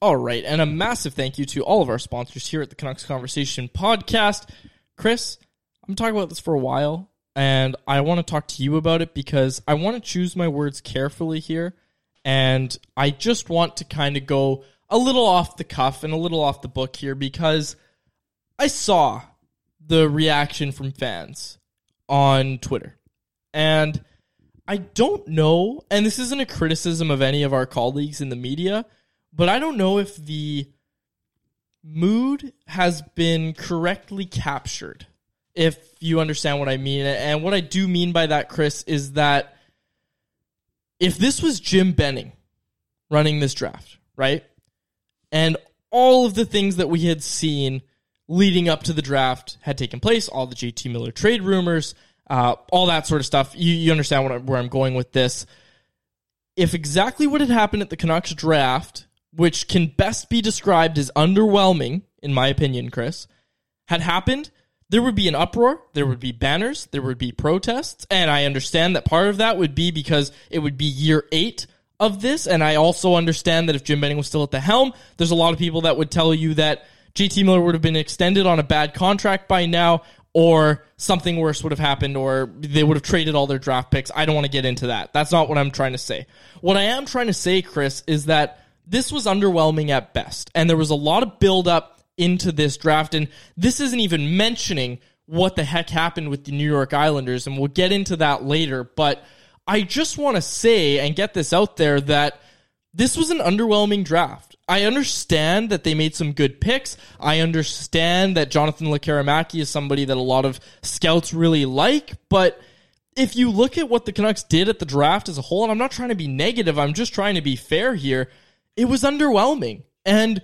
All right, and a massive thank you to all of our sponsors here at the Canucks Conversation podcast. Chris, I'm talking about this for a while, and I want to talk to you about it because I want to choose my words carefully here, and I just want to kind of go a little off the cuff and a little off the book here because I saw the reaction from fans on Twitter, and I don't know, and this isn't a criticism of any of our colleagues in the media, but I don't know if the mood has been correctly captured. If you understand what I mean. And what I do mean by that, Chris, is that if this was Jim Benning running this draft, right? And all of the things that we had seen leading up to the draft had taken place, all the JT Miller trade rumors, uh, all that sort of stuff. You, you understand I, where I'm going with this. If exactly what had happened at the Canucks draft, which can best be described as underwhelming, in my opinion, Chris, had happened, there would be an uproar, there would be banners, there would be protests, and I understand that part of that would be because it would be year eight of this, and I also understand that if Jim Benning was still at the helm, there's a lot of people that would tell you that JT Miller would have been extended on a bad contract by now, or something worse would have happened, or they would have traded all their draft picks. I don't want to get into that. That's not what I'm trying to say. What I am trying to say, Chris, is that this was underwhelming at best, and there was a lot of buildup into this draft. And this isn't even mentioning what the heck happened with the New York Islanders, and we'll get into that later. But I just want to say and get this out there that this was an underwhelming draft. I understand that they made some good picks. I understand that Jonathan Lekkerimäki is somebody that a lot of scouts really like, but if you look at what the Canucks did at the draft as a whole, and I'm not trying to be negative, I'm just trying to be fair here, it was underwhelming. And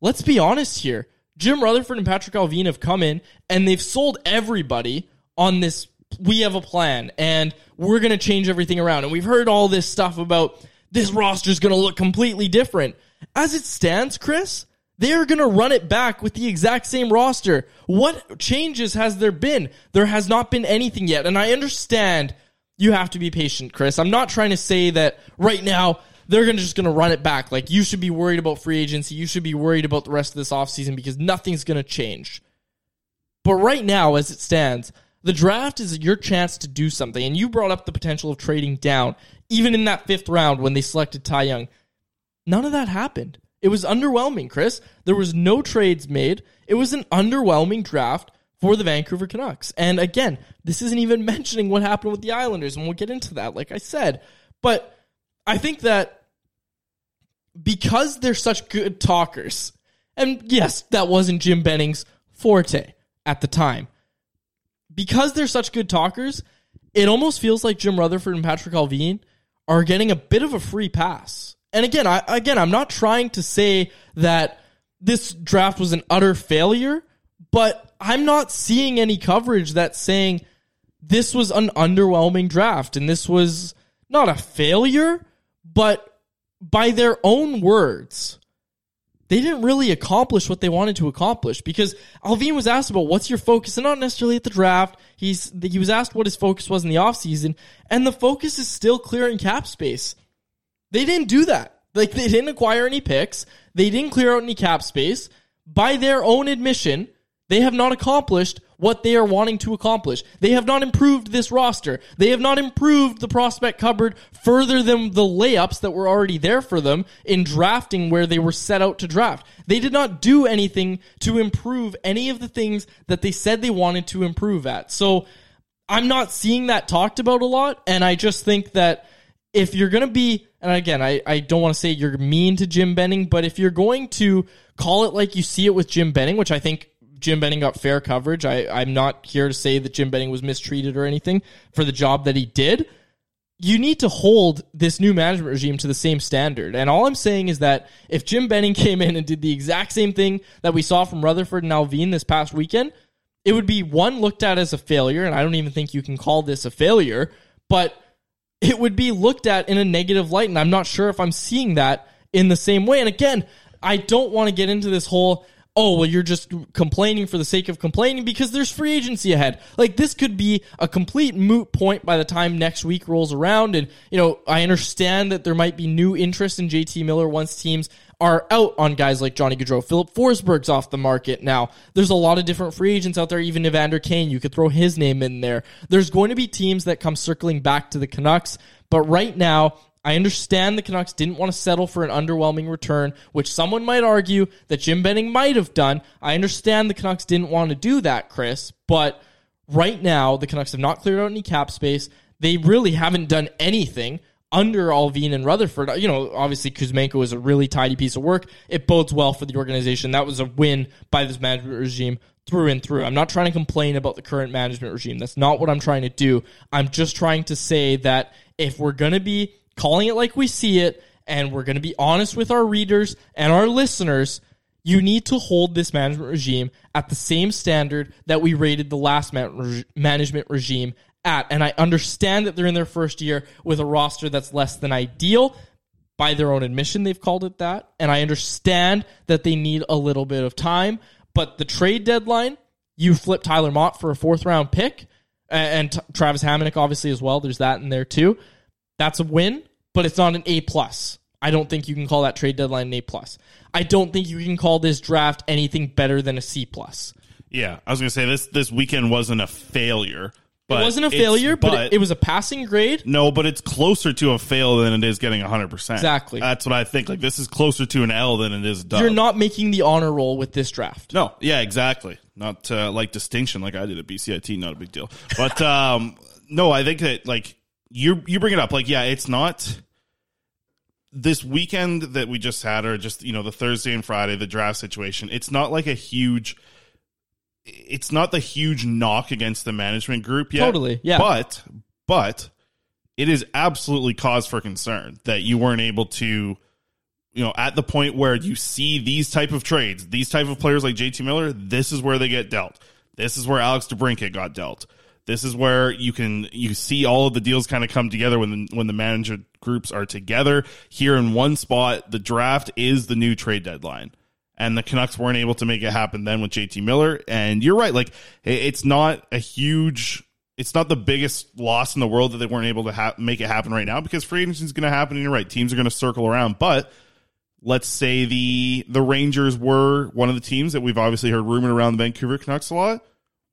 let's be honest here. Jim Rutherford and Patrik Allvin have come in and they've sold everybody on this. We have a plan and we're going to change everything around. And we've heard all this stuff about this roster is going to look completely different. As it stands, Chris, they are going to run it back with the exact same roster. What changes has there been? There has not been anything yet. And I understand you have to be patient, Chris. I'm not trying to say that right now they're gonna just gonna run it back. Like you should be worried about free agency. You should be worried about the rest of this offseason because nothing's gonna change. But right now, as it stands, the draft is your chance to do something. And you brought up the potential of trading down, even in that fifth round when they selected Ty Young. None of that happened. It was underwhelming, Chris. There was no trades made. It was an underwhelming draft for the Vancouver Canucks. And again, this isn't even mentioning what happened with the Islanders, and we'll get into that, like I said. But I think that because they're such good talkers, and yes, that wasn't Jim Benning's forte at the time. Because they're such good talkers, it almost feels like Jim Rutherford and Patrik Allvin are getting a bit of a free pass. And again, I again, I'm not trying to say that this draft was an utter failure, but I'm not seeing any coverage that's saying this was an underwhelming draft and this was not a failure, but by their own words, they didn't really accomplish what they wanted to accomplish because Allvin was asked about what's your focus and not necessarily at the draft. He's he was asked what his focus was in the offseason, and the focus is still clearing cap space. They didn't do that. Like they didn't acquire any picks. They didn't clear out any cap space. By their own admission, they have not accomplished what they are wanting to accomplish. They have not improved this roster. They have not improved the prospect cupboard further than the layups that were already there for them in drafting where they were set out to draft. They did not do anything to improve any of the things that they said they wanted to improve at. So I'm not seeing that talked about a lot, and I just think that if you're going to be, and again, I, I don't want to say you're mean to Jim Benning, but if you're going to call it like you see it with Jim Benning, which I think Jim Benning got fair coverage, I, I'm not here to say that Jim Benning was mistreated or anything for the job that he did. You need to hold this new management regime to the same standard. And all I'm saying is that if Jim Benning came in and did the exact same thing that we saw from Rutherford and Allvin this past weekend, it would be one looked at as a failure, and I don't even think you can call this a failure, but it would be looked at in a negative light. And I'm not sure if I'm seeing that in the same way. And again, I don't want to get into this whole, oh, well, you're just complaining for the sake of complaining because there's free agency ahead. Like, this could be a complete moot point by the time next week rolls around. And, you know, I understand that there might be new interest in JT Miller once teams are out on guys like Johnny Gaudreau. Filip Forsberg's off the market now. There's a lot of different free agents out there. Even Evander Kane, you could throw his name in there. There's going to be teams that come circling back to the Canucks. But right now, I understand the Canucks didn't want to settle for an underwhelming return, which someone might argue that Jim Benning might have done. I understand the Canucks didn't want to do that, Chris, but right now the Canucks have not cleared out any cap space. They really haven't done anything under Allvin and Rutherford. You know, obviously Kuzmenko is a really tidy piece of work. It bodes well for the organization. That was a win by this management regime through and through. I'm not trying to complain about the current management regime. That's not what I'm trying to do. I'm just trying to say that if we're going to be calling it like we see it and we're going to be honest with our readers and our listeners, you need to hold this management regime at the same standard that we rated the last man- reg- management regime at. And I understand that they're in their first year with a roster that's less than ideal. By their own admission, they've called it that. And I understand that they need a little bit of time. But the trade deadline, you flip Tyler Motte for a fourth round pick and, and Travis Hamonic, obviously, as well. There's that in there too. That's a win, but it's not an A plus. I don't think you can call that trade deadline an A plus. I don't think you can call this draft anything better than a C plus. Yeah, I was gonna say this this weekend wasn't a failure. But it wasn't a failure, but, it, it was a passing grade. no, but it's closer to a fail than it is getting hundred percent. Exactly. That's what I think. Like this is closer to an L than it is a dub. You're not making the honor roll with this draft. No, yeah, exactly. Not uh, like distinction like I did at BCIT. Not a big deal. But um, no, I think that like you you bring it up. Like yeah, it's not this weekend that we just had, or just you know the Thursday and Friday, the draft situation. It's not like a huge. It's not the huge knock against the management group yet. Totally, yeah. But but it is absolutely cause for concern that you weren't able to you know at the point where you see these type of trades these type of players like jt miller this is where they get dealt this is where alex debrincat got dealt this is where you can you see all of the deals kind of come together when the, when the manager groups are together here in one spot the draft is the new trade deadline and the Canucks weren't able to make it happen then with JT Miller. And you're right, like it's not a huge, it's not the biggest loss in the world that they weren't able to ha- make it happen right now because free agency is going to happen. And you're right, teams are going to circle around. But let's say the the Rangers were one of the teams that we've obviously heard rumored around the Vancouver Canucks a lot.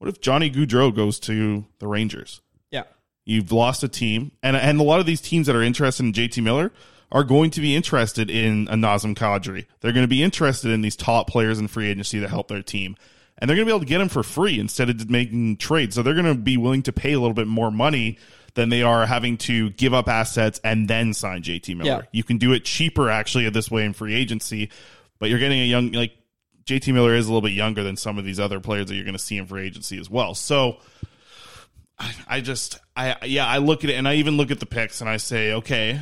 What if Johnny Gaudreau goes to the Rangers? Yeah. You've lost a team, and and a lot of these teams that are interested in JT Miller are going to be interested in a Nazem Kadri. They're going to be interested in these top players in free agency to help their team, and they're going to be able to get them for free instead of making trades. So they're going to be willing to pay a little bit more money than they are having to give up assets and then sign JT Miller. Yeah. You can do it cheaper actually this way in free agency, but you're getting a young like JT Miller is a little bit younger than some of these other players that you're going to see in free agency as well. So I, I just I yeah I look at it and I even look at the picks and I say okay,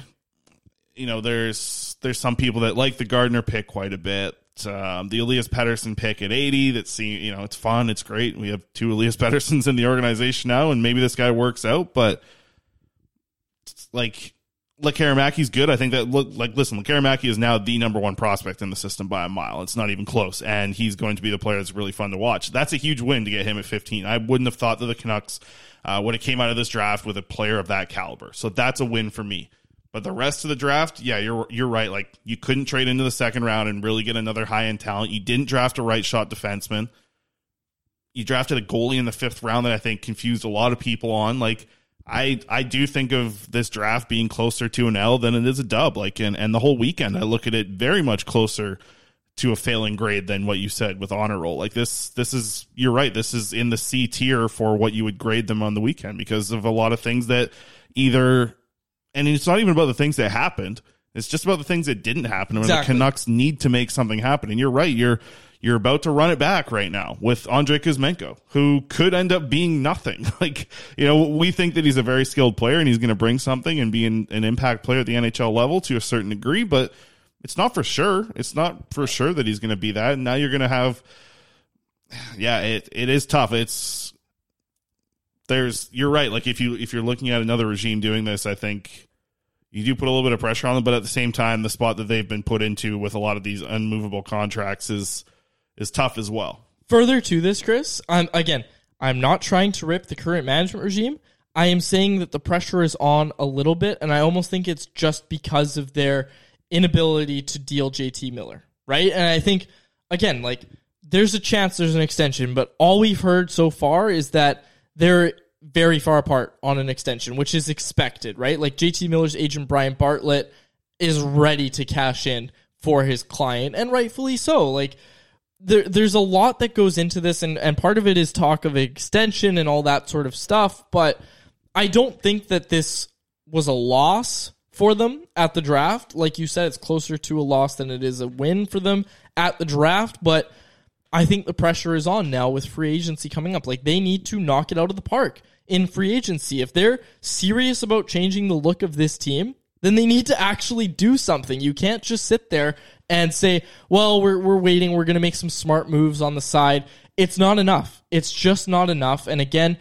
you know there's there's some people that like the Gardner pick quite a bit. Um, the Elias Pettersson pick at 80 that seem you know it's fun it's great we have two Elias Petterssons in the organization now and maybe this guy works out but like Lekkerimäki good. I think that look like listen, Lekkerimäki is now the number one prospect in the system by a mile. It's not even close, and he's going to be the player that's really fun to watch. That's a huge win to get him at 15. I wouldn't have thought that the Canucks uh, would have came out of this draft with a player of that caliber. So that's a win for me. But the rest of the draft, yeah, you're you're right. Like you couldn't trade into the second round and really get another high end talent. You didn't draft a right shot defenseman. You drafted a goalie in the fifth round that I think confused a lot of people on. Like I I do think of this draft being closer to an L than it is a dub. Like and and the whole weekend, I look at it very much closer to a failing grade than what you said with honor roll. Like this this is you're right. This is in the C tier for what you would grade them on the weekend because of a lot of things that either and it's not even about the things that happened. It's just about the things that didn't happen. And Exactly. the Canucks need to make something happen. And you're right. You're you're about to run it back right now with Andrei Kuzmenko, who could end up being nothing. Like you know, we think that he's a very skilled player and he's going to bring something and be an, an impact player at the NHL level to a certain degree, but it's not for sure. It's not for sure that he's going to be that. And now you're going to have, yeah, it it is tough. It's there's you're right. Like if you if you're looking at another regime doing this, I think you do put a little bit of pressure on them, but at the same time, the spot that they've been put into with a lot of these unmovable contracts is is tough as well. Further to this, Chris, I'm again, I'm not trying to rip the current management regime. I am saying that the pressure is on a little bit, and I almost think it's just because of their inability to deal JT Miller, right? And I think again, like there's a chance there's an extension, but all we've heard so far is that they're very far apart on an extension, which is expected, right? Like JT Miller's agent Brian Bartlett is ready to cash in for his client, and rightfully so. Like there, there's a lot that goes into this, and, and part of it is talk of extension and all that sort of stuff. But I don't think that this was a loss for them at the draft. Like you said, it's closer to a loss than it is a win for them at the draft. But I think the pressure is on now with free agency coming up. Like they need to knock it out of the park in free agency. If they're serious about changing the look of this team, then they need to actually do something. You can't just sit there and say, "Well, we're we're waiting. We're going to make some smart moves on the side." It's not enough. It's just not enough. And again,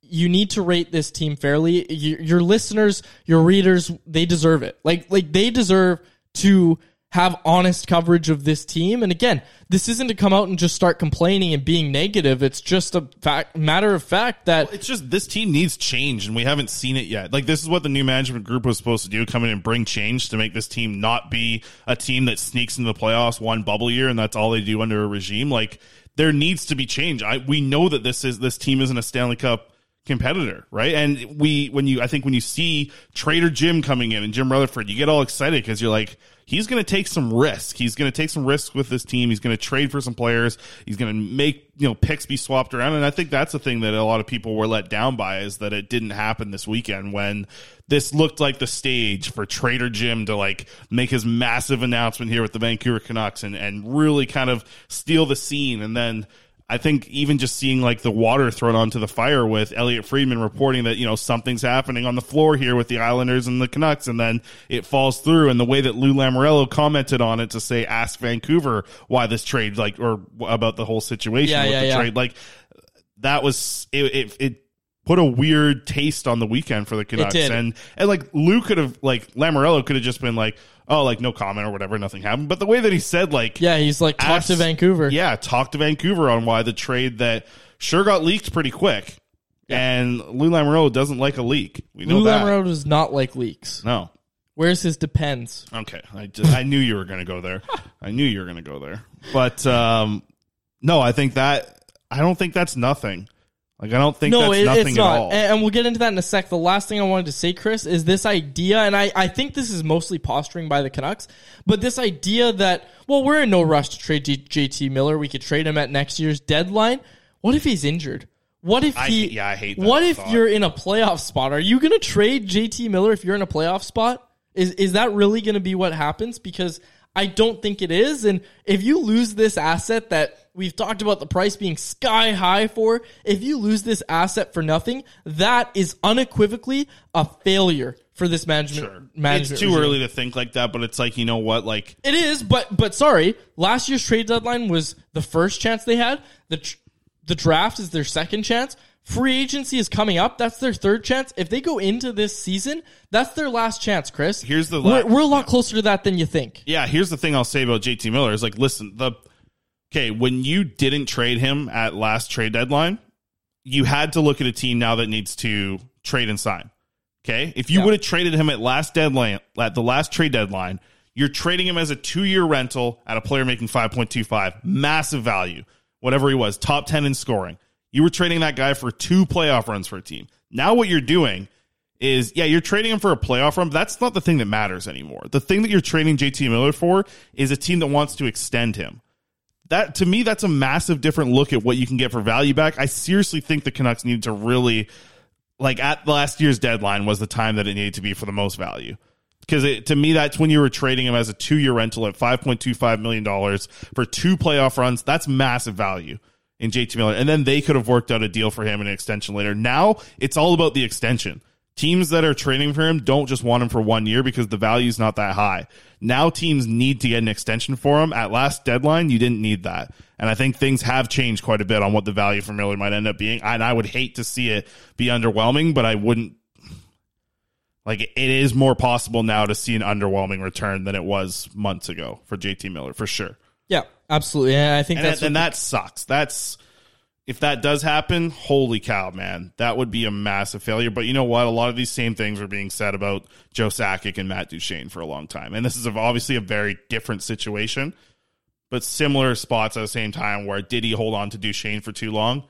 you need to rate this team fairly. Your, your listeners, your readers, they deserve it. Like like they deserve to have honest coverage of this team. And again, this isn't to come out and just start complaining and being negative. It's just a fact, matter of fact that It's just this team needs change, and we haven't seen it yet. Like this is what the new management group was supposed to do: come in and bring change to make this team not be a team that sneaks into the playoffs one bubble year, and that's all they do under a regime. Like there needs to be change. I we know that this is this team isn't a Stanley Cup competitor, right? And we when you I think when you see Trader Jim coming in and Jim Rutherford, you get all excited because you're like, he's going to take some risk. He's going to take some risks with this team. He's going to trade for some players. He's going to make you know picks be swapped around. And I think that's the thing that a lot of people were let down by is that it didn't happen this weekend when this looked like the stage for Trader Jim to like make his massive announcement here with the Vancouver Canucks and and really kind of steal the scene. And then I think even just seeing like the water thrown onto the fire with Elliotte Friedman reporting that, you know, something's happening on the floor here with the Islanders and the Canucks, and then it falls through. And the way that Lou Lamoriello commented on it to say, ask Vancouver why this trade, like, or about the whole situation Yeah, with yeah, the yeah. trade, like, that was, it, it, it put a weird taste on the weekend for the Canucks. And, and like, Lou could have, like, Lamoriello could have just been like, oh, like, no comment or whatever, nothing happened. But the way that he said, like, yeah, he's like talk ask- to Vancouver. yeah, talk to Vancouver on why the trade that sure got leaked pretty quick. And Lou Lamoriello doesn't like a leak. We know Lou that. Lamoriello does not like leaks. No. Where's his depends? Okay. I just, I knew you were going to go there. I knew you were going to go there. But um no, I think that I don't think that's nothing. Like I don't think no, that's it- nothing it's at not. all. And, and we'll get into that in a sec. The last thing I wanted to say, Chris, is this idea, and I, I think this is mostly posturing by the Canucks, but this idea that, well, we're in no rush to trade J- JT Miller. We could trade him at next year's deadline. What if he's injured? What if I he? hate- yeah, I hate that What if thought. you're in a playoff spot? Are you going to trade JT Miller if you're in a playoff spot? Is is that really going to be what happens? Because I don't think it is. And if you lose this asset that we've talked about the price being sky high for, if you lose this asset for nothing, that is unequivocally a failure for this management. management it's too regime. early to think like that, but it's like, you know what, like It is, but but sorry, last year's trade deadline was the first chance they had. The tr- the draft is their second chance. Free agency is coming up. That's their third chance. If they go into this season, that's their last chance, Chris. Here's the we're, we're a lot closer to that than you think. Yeah, here's the thing I'll say about JT Miller is like, listen, the okay, when you didn't trade him at last trade deadline, you had to look at a team now that needs to trade and sign. Okay, if you Yeah. would have traded him at last deadline, at the last trade deadline, you're trading him as a two year rental at a player making five point two five, massive value, whatever he was, top ten in scoring. You were trading that guy for two playoff runs for a team. Now what you're doing is yeah, you're trading him for a playoff run, but that's not the thing that matters anymore. The thing that you're trading JT Miller for is a team that wants to extend him. That to me, that's a massive different look at what you can get for value back. I seriously think the Canucks need to really like at last year's deadline was the time that it needed to be for the most value. Because to me, that's when you were trading him as a two year rental at $5.25 million for two playoff runs. That's massive value in JT Miller. And then they could have worked out a deal for him and an extension later. Now it's all about the extension. Teams that are trading for him don't just want him for one year because the value is not that high. Now teams need to get an extension for him. At last deadline, you didn't need that. And I think things have changed quite a bit on what the value for Miller might end up being. And I would hate to see it be underwhelming, but I wouldn't like it is more possible now to see an underwhelming return than it was months ago for JT Miller for sure. Yeah, absolutely. And I think and that's that, and that sucks. That's if that does happen, holy cow, man, that would be a massive failure. But you know what? A lot of these same things were being said about Joe Sakic and Matt Duchene for a long time, and this is obviously a very different situation, but similar spots at the same time. Where did he hold on to Duchene for too long?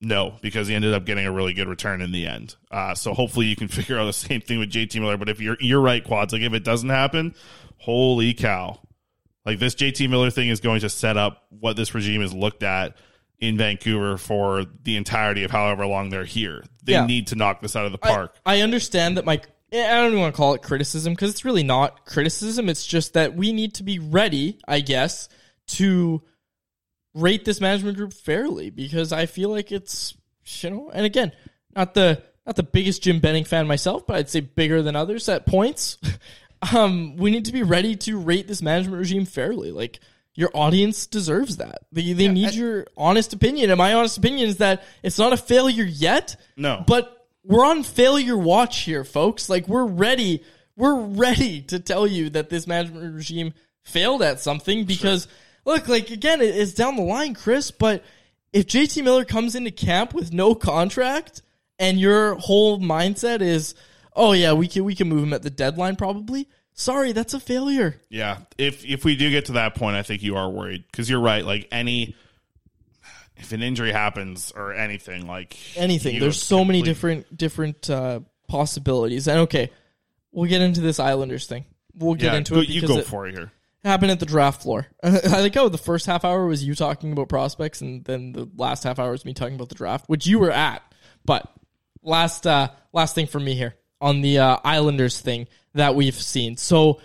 No, because he ended up getting a really good return in the end. Uh, so hopefully you can figure out the same thing with JT Miller. But if you're you're right, quads, like if it doesn't happen, holy cow! Like this JT Miller thing is going to set up what this regime has looked at in Vancouver for the entirety of however long they're here. They Yeah. need to knock this out of the park. I understand that my I don't even want to call it criticism because it's really not criticism. It's just that we need to be ready, I guess, to rate this management group fairly because I feel like it's you know, and again, not the not the biggest Jim Benning fan myself, but I'd say bigger than others at points. um, we need to be ready to rate this management regime fairly. Like your audience deserves that. They they need your honest opinion, and my honest opinion is that it's not a failure yet. No. but we're on failure watch here, folks. Like we're ready. We're ready to tell you that this management regime failed at something because look, like again, it- it's down the line, Chris. But if JT Miller comes into camp with no contract and your whole mindset is, oh yeah, we can we can move him at the deadline, probably. Sorry, that's a failure. Yeah, if if we do get to that point, I think you are worried because you're right. Like any, if an injury happens or anything, like anything. There's so many different different uh, possibilities. And okay, we'll get into this Islanders thing. We'll get Yeah, into go- it. you because go it for it here. Happened at the draft floor. I think oh, the first half hour was you talking about prospects, and then the last half hour was me talking about the draft, which you were at. But last uh, last thing for me here on the uh, Islanders thing that we've seen. So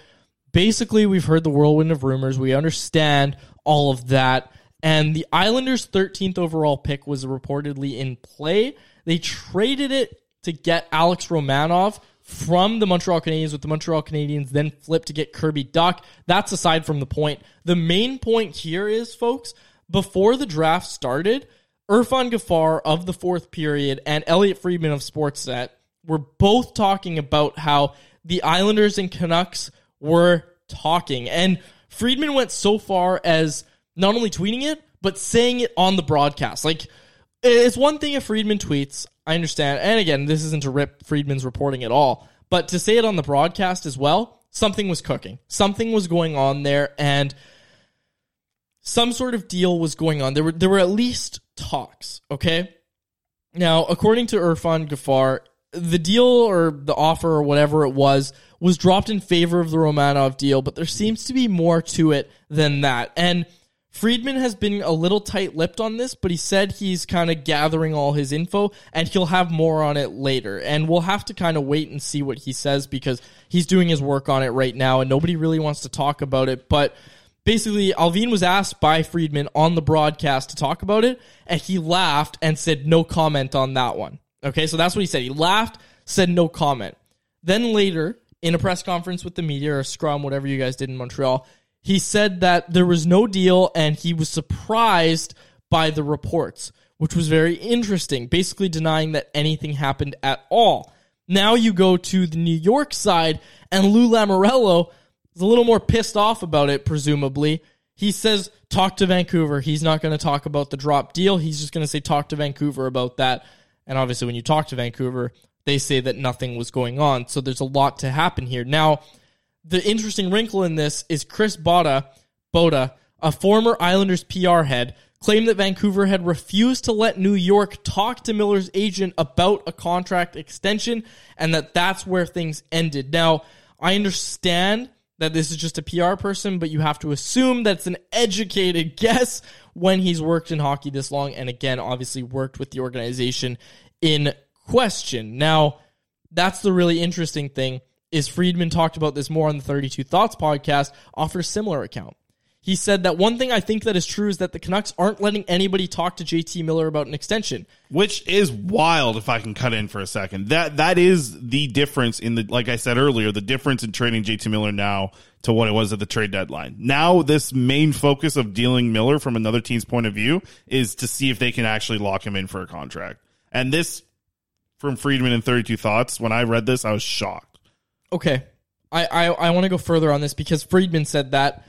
basically, we've heard the whirlwind of rumors. We understand all of that. And the Islanders' 13th overall pick was reportedly in play. They traded it to get Alex Romanov from the Montreal Canadiens, with the Montreal Canadiens then flipped to get Kirby Dach. That's aside from the point. The main point here is, folks, before the draft started, Irfaan Gaffar of the fourth period and Elliotte Friedman of Sportsnet were both talking about how the Islanders and Canucks were talking. And Friedman went so far as not only tweeting it, but saying it on the broadcast. Like, it's one thing if Friedman tweets, I understand. And again, this isn't to rip Friedman's reporting at all, but to say it on the broadcast as well, something was cooking. Something was going on there, and some sort of deal was going on. There were there were at least talks, okay? Now, according to Irfaan Gaffar, the deal or the offer or whatever it was was dropped in favor of the Romanov deal, but there seems to be more to it than that. And Friedman has been a little tight lipped on this, but he said he's kind of gathering all his info and he'll have more on it later. And we'll have to kind of wait and see what he says because he's doing his work on it right now and nobody really wants to talk about it. But basically, Allvin was asked by Friedman on the broadcast to talk about it and he laughed and said no comment on that one. Okay, so that's what he said. He laughed, said no comment. Then later, in a press conference with the media or scrum, whatever you guys did in Montreal, he said that there was no deal and he was surprised by the reports, which was very interesting, basically denying that anything happened at all. Now you go to the New York side, and Lou Lamoriello is a little more pissed off about it, presumably. He says, talk to Vancouver. He's not going to talk about the drop deal. He's just going to say, talk to Vancouver about that. And obviously, when you talk to Vancouver, they say that nothing was going on. So there's a lot to happen here. Now, the interesting wrinkle in this is Chris Botta, Botta, a former Islanders PR head, claimed that Vancouver had refused to let New York talk to Miller's agent about a contract extension and that that's where things ended. Now, I understand that this is just a PR person, but you have to assume that's an educated guess when he's worked in hockey this long and again, obviously worked with the organization in question. Now, that's the really interesting thing is Friedman talked about this more on the 32 Thoughts podcast, offers similar account. He said that one thing I think that is true is that the Canucks aren't letting anybody talk to JT Miller about an extension. which is wild if I can cut in for a second. That that is the difference in the like I said earlier, the difference in trading JT Miller now to what it was at the trade deadline. Now this main focus of dealing Miller from another team's point of view is to see if they can actually lock him in for a contract. And this from Friedman and 32 Thoughts, when I read this, I was shocked. Okay. I, I, I want to go further on this because Friedman said that.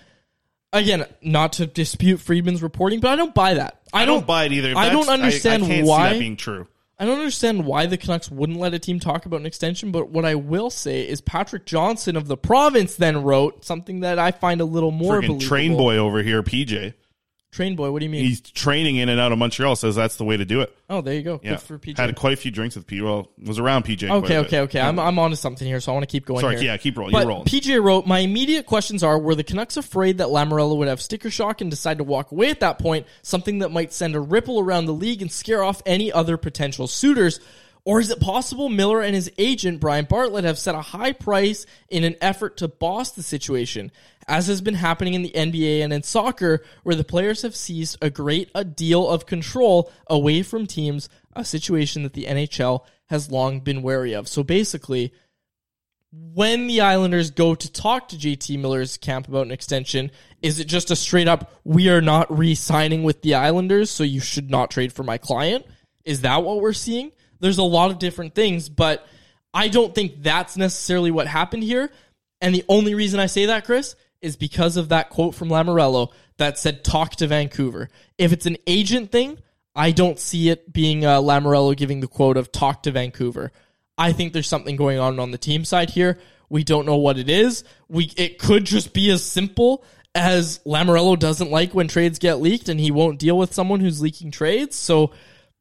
Again, not to dispute Friedman's reporting, but I don't buy that. I, I don't buy it either. If I don't that's- I- I understand why that being true. I don't understand why the Canucks wouldn't let a team talk about an extension, but what I will say is Patrick Johnston of the province then wrote something that I find a little more Freaking believable. train boy over here, PJ. Train boy, what do you mean? He's training in and out of Montreal. Says that's the way to do it. oh, there you go. Yeah, Good for PJ. had quite a few drinks with PJ. Well, was around PJ. Okay, okay, okay. I'm I'm onto something here, so I want to keep going. Sorry, here. yeah, keep rolling. But You're rolling. PJ wrote, "My immediate questions are: Were the Canucks afraid that Lamoriello would have sticker shock and decide to walk away at that point? Something that might send a ripple around the league and scare off any other potential suitors." Or is it possible Miller and his agent, Brian Bartlett, have set a high price in an effort to boss the situation, as has been happening in the NBA and in soccer, where the players have seized a great a deal of control away from teams, a situation that the NHL has long been wary of. So basically, when the Islanders go to talk to JT Miller's camp about an extension, is it just a straight up, we are not re signing with the Islanders, so you should not trade for my client? Is that what we're seeing? There's a lot of different things, but I don't think that's necessarily what happened here. And the only reason I say that, Chris, is because of that quote from Lamoriello that said, talk to Vancouver. If it's an agent thing, I don't see it being uh, Lamoriello giving the quote of talk to Vancouver. I think there's something going on on the team side here. We don't know what it is. We it could just be as simple as Lamoriello doesn't like when trades get leaked and he won't deal with someone who's leaking trades. So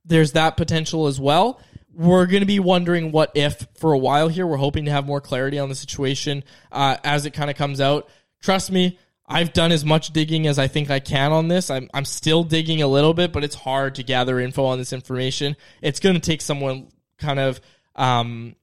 there's that potential as well. We're going to be wondering what if for a while here. We're hoping to have more clarity on the situation uh, as it kind of comes out. Trust me, I've done as much digging as I think I can on this. I'm, I'm still digging a little bit, but it's hard to gather info on this information. It's going to take someone kind of, um,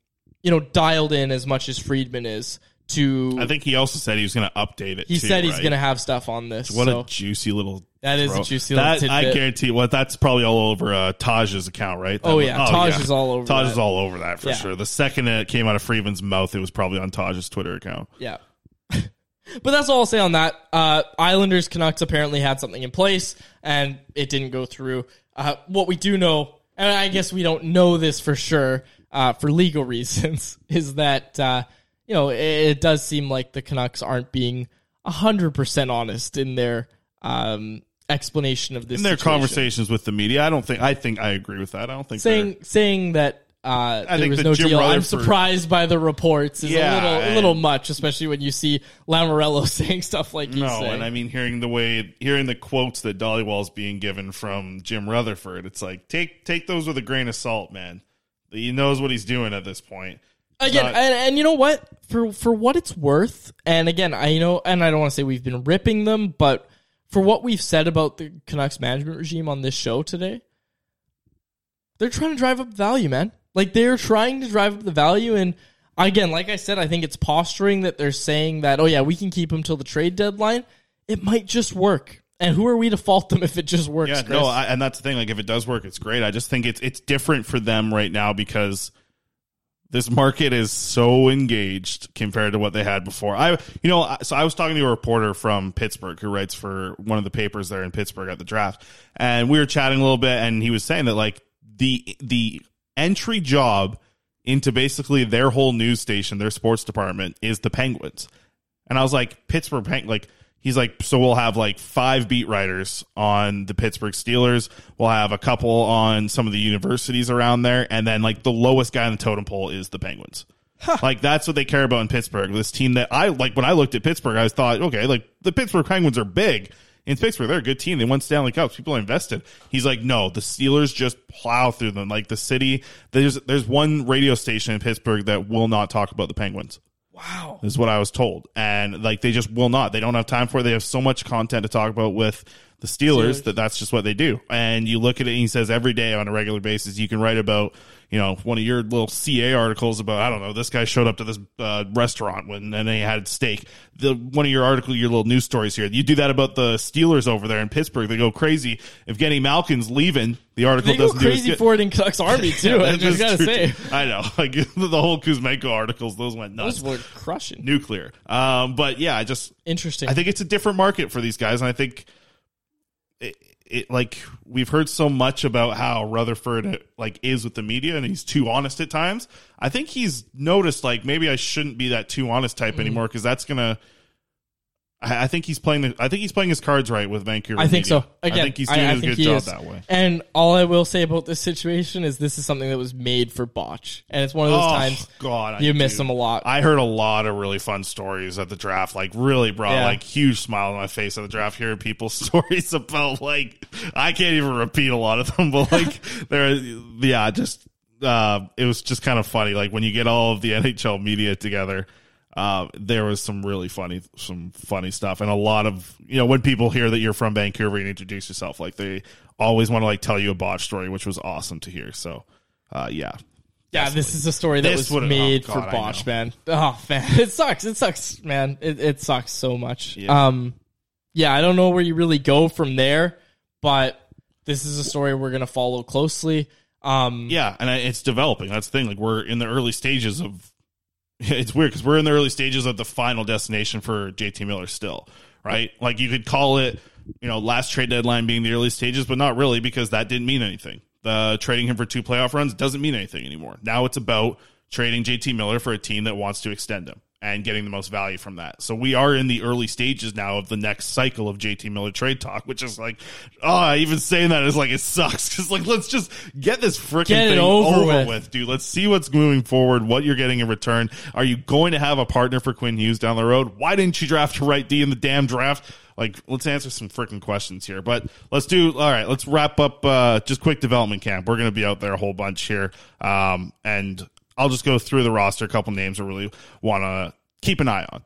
you know, dialed in as much as Friedman is to. I think he also said he was going to update it. he too, said he's right? going to have stuff on this. What so. a juicy little. That is a juicy little That, I tidbit. guarantee. Well, that's probably all over uh, Taj's account, right? Oh, That yeah. was- Taj is all over Taj that. is all over that for Yeah. sure. The second it came out of Friedman's mouth, it was probably on Taj's Twitter account. Yeah. but that's all I'll say on that. Uh, Islanders Canucks apparently had something in place and it didn't go through. Uh, what we do know, and I guess we don't know this for sure uh, for legal reasons, is that, uh, you know, it, it does seem like the Canucks aren't being 100% honest in their um, explanation of this. In their situation. conversations with the media, I don't think. I think I agree with that. I don't think saying saying that uh, I there think was that no Jim deal. I'm surprised by the reports. Is Yeah, a little a little much, especially when you see Lamoriello saying stuff like No, saying. and I mean hearing the way hearing the quotes that Dhaliwal's being given from Jim Rutherford, it's like take take those with a grain of salt, man. He knows what he's doing at this point. It's again, not- and, and you know what? For for what it's worth, and again, I know, and I don't want to say we've been ripping them, but for what we've said about the Canucks management regime on this show today, they're trying to drive up value, man. Like they're trying to drive up the value, and again, like I said, I think it's posturing that they're saying that, oh yeah, we can keep him till the trade deadline. It might just work, and who are we to fault them if it just works? yeah, Chris? no, I, and that's the thing. Like, if it does work, it's great. I just think it's it's different for them right now because this market is so engaged compared to what they had before. I, you know, so I was talking to a reporter from Pittsburgh who writes for one of the papers there in Pittsburgh at the draft, and we were chatting a little bit, and he was saying that like the the entry job into basically their whole news station, their sports department, is the Penguins. And I was like, Pittsburgh like he's like, so we'll have like five beat writers on the Pittsburgh Steelers. We'll have a couple on some of the universities around there, and then like the lowest guy on the totem pole is the Penguins. Like that's what they care about in Pittsburgh. This team that I like when I looked at Pittsburgh, I thought, okay, like the Pittsburgh Penguins are big. In Pittsburgh, they're a good team. They won Stanley Cups. People are invested. He's like, no, the Steelers just plow through them. Like the city, there's there's one radio station in Pittsburgh that will not talk about the Penguins Wow. is what I was told. And like they just will not. They don't have time for it. They have so much content to talk about with the Steelers, Steelers. that that's just what they do. And you look at it and he says every day on a regular basis, you can write about, you know, one of your little CA articles about, I don't know, this guy showed up to this uh, restaurant when, and he had steak. The one of your article, your little news stories here, you do that about the Steelers over there in Pittsburgh. They go crazy. If Kenny Malkin's leaving, the article They doesn't do as crazy good. for it in Canucks Army too. I just gotta true, say. I know. Like the whole Kuzmenko articles, those went nuts. those were crushing. Nuclear. Um, but yeah, I just Interesting. I think it's a different market for these guys, and I think it, it like we've heard so much about how Rutherford uh, like is with the media, and he's too honest at times. I think he's noticed like maybe I shouldn't be that too honest type Mm-hmm. anymore because that's gonna. I I think he's playing. The, I think he's playing his cards right with Vancouver. I think media. so. Again, I think he's doing I a good job is. that way. And all I will say about this situation is this is something that was made for botch, and it's one of those Oh, times God, I you miss do. them a lot. I heard a lot of really fun stories at the draft. Like really brought Yeah. like huge smile on my face at the draft hearing people's stories about like I can't even repeat a lot of them, but like they're yeah, just uh it was just kind of funny. Like when you get all of the NHL media together, uh, there was some really funny some funny stuff and a lot of you know when people hear that you're from Vancouver and introduce yourself, like they always want to like tell you a botch story, which was awesome to hear. So uh yeah. yeah, this is a story that This was made oh, for God, botch, know. man. Oh man, it sucks. It sucks, man. It, it sucks so much. Yeah. Um, yeah, I don't know where you really go from there, but this is a story we're gonna follow closely. Um, Yeah, and I- it's developing. That's the thing. Like we're in the early stages of. It's weird because we're in the early stages of the final destination for JT Miller still, right? Like you could call it, you know, last trade deadline being the early stages, but not really because that didn't mean anything. The trading him for two playoff runs doesn't mean anything anymore. Now it's about trading JT Miller for a team that wants to extend him and getting the most value from that. So we are in the early stages now of the next cycle of JT Miller trade talk, which is like, oh, even saying that is like it sucks because like let's just get this freaking thing over over, with. with. dude. Let's see what's moving forward, what you're getting in return. Are you going to have a partner for Quinn Hughes down the road? Why didn't you draft a right D in the damn draft? Like, let's answer some freaking questions here. But let's do all right. Let's wrap up uh, just quick development camp. We're going to be out there a whole bunch here, um, and I'll just go through the roster. A couple names I really want to keep an eye on.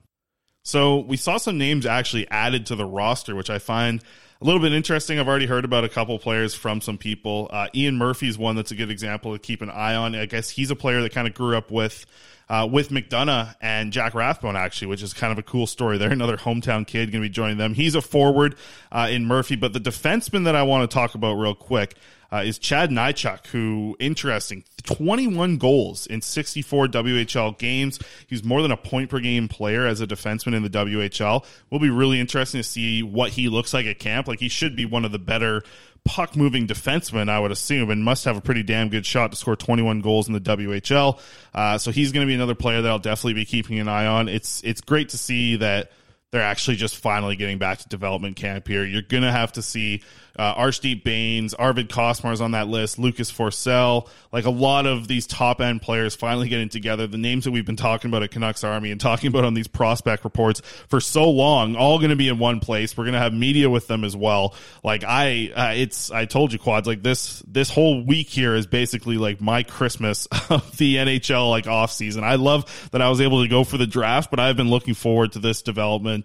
So we saw some names actually added to the roster, which I find a little bit interesting. I've already heard about a couple players from some people. Uh, Ian Murphy's one that's a good example to keep an eye on. I guess he's a player that kind of grew up with uh, with McDonough and Jack Rathbone, actually, which is kind of a cool story there. Another hometown kid going to be joining them. He's a forward uh, in Murphy, but the defenseman that I want to talk about real quick uh, is Chad Nychuk, who, interesting, 21 goals in 64 WHL games. He's more than a point per game player as a defenseman in the WHL. Will be really interesting to see what he looks like at camp. Like, he should be one of the better puck moving defenseman, I would assume, and must have a pretty damn good shot to score 21 goals in the WHL. Uh, so he's going to be another player that I'll definitely be keeping an eye on. It's it's great to see that they're actually just finally getting back to development camp here. You're going to have to see uh, Bains, Arvid Costmar's on that list, Lucas Forsell, like a lot of these top end players finally getting together. The names that we've been talking about at Canucks Army and talking about on these prospect reports for so long, all going to be in one place. We're going to have media with them as well. Like I, uh, it's I told you, quads. Like this, this whole week here is basically like my Christmas of the NHL like off season. I love that I was able to go for the draft, but I've been looking forward to this development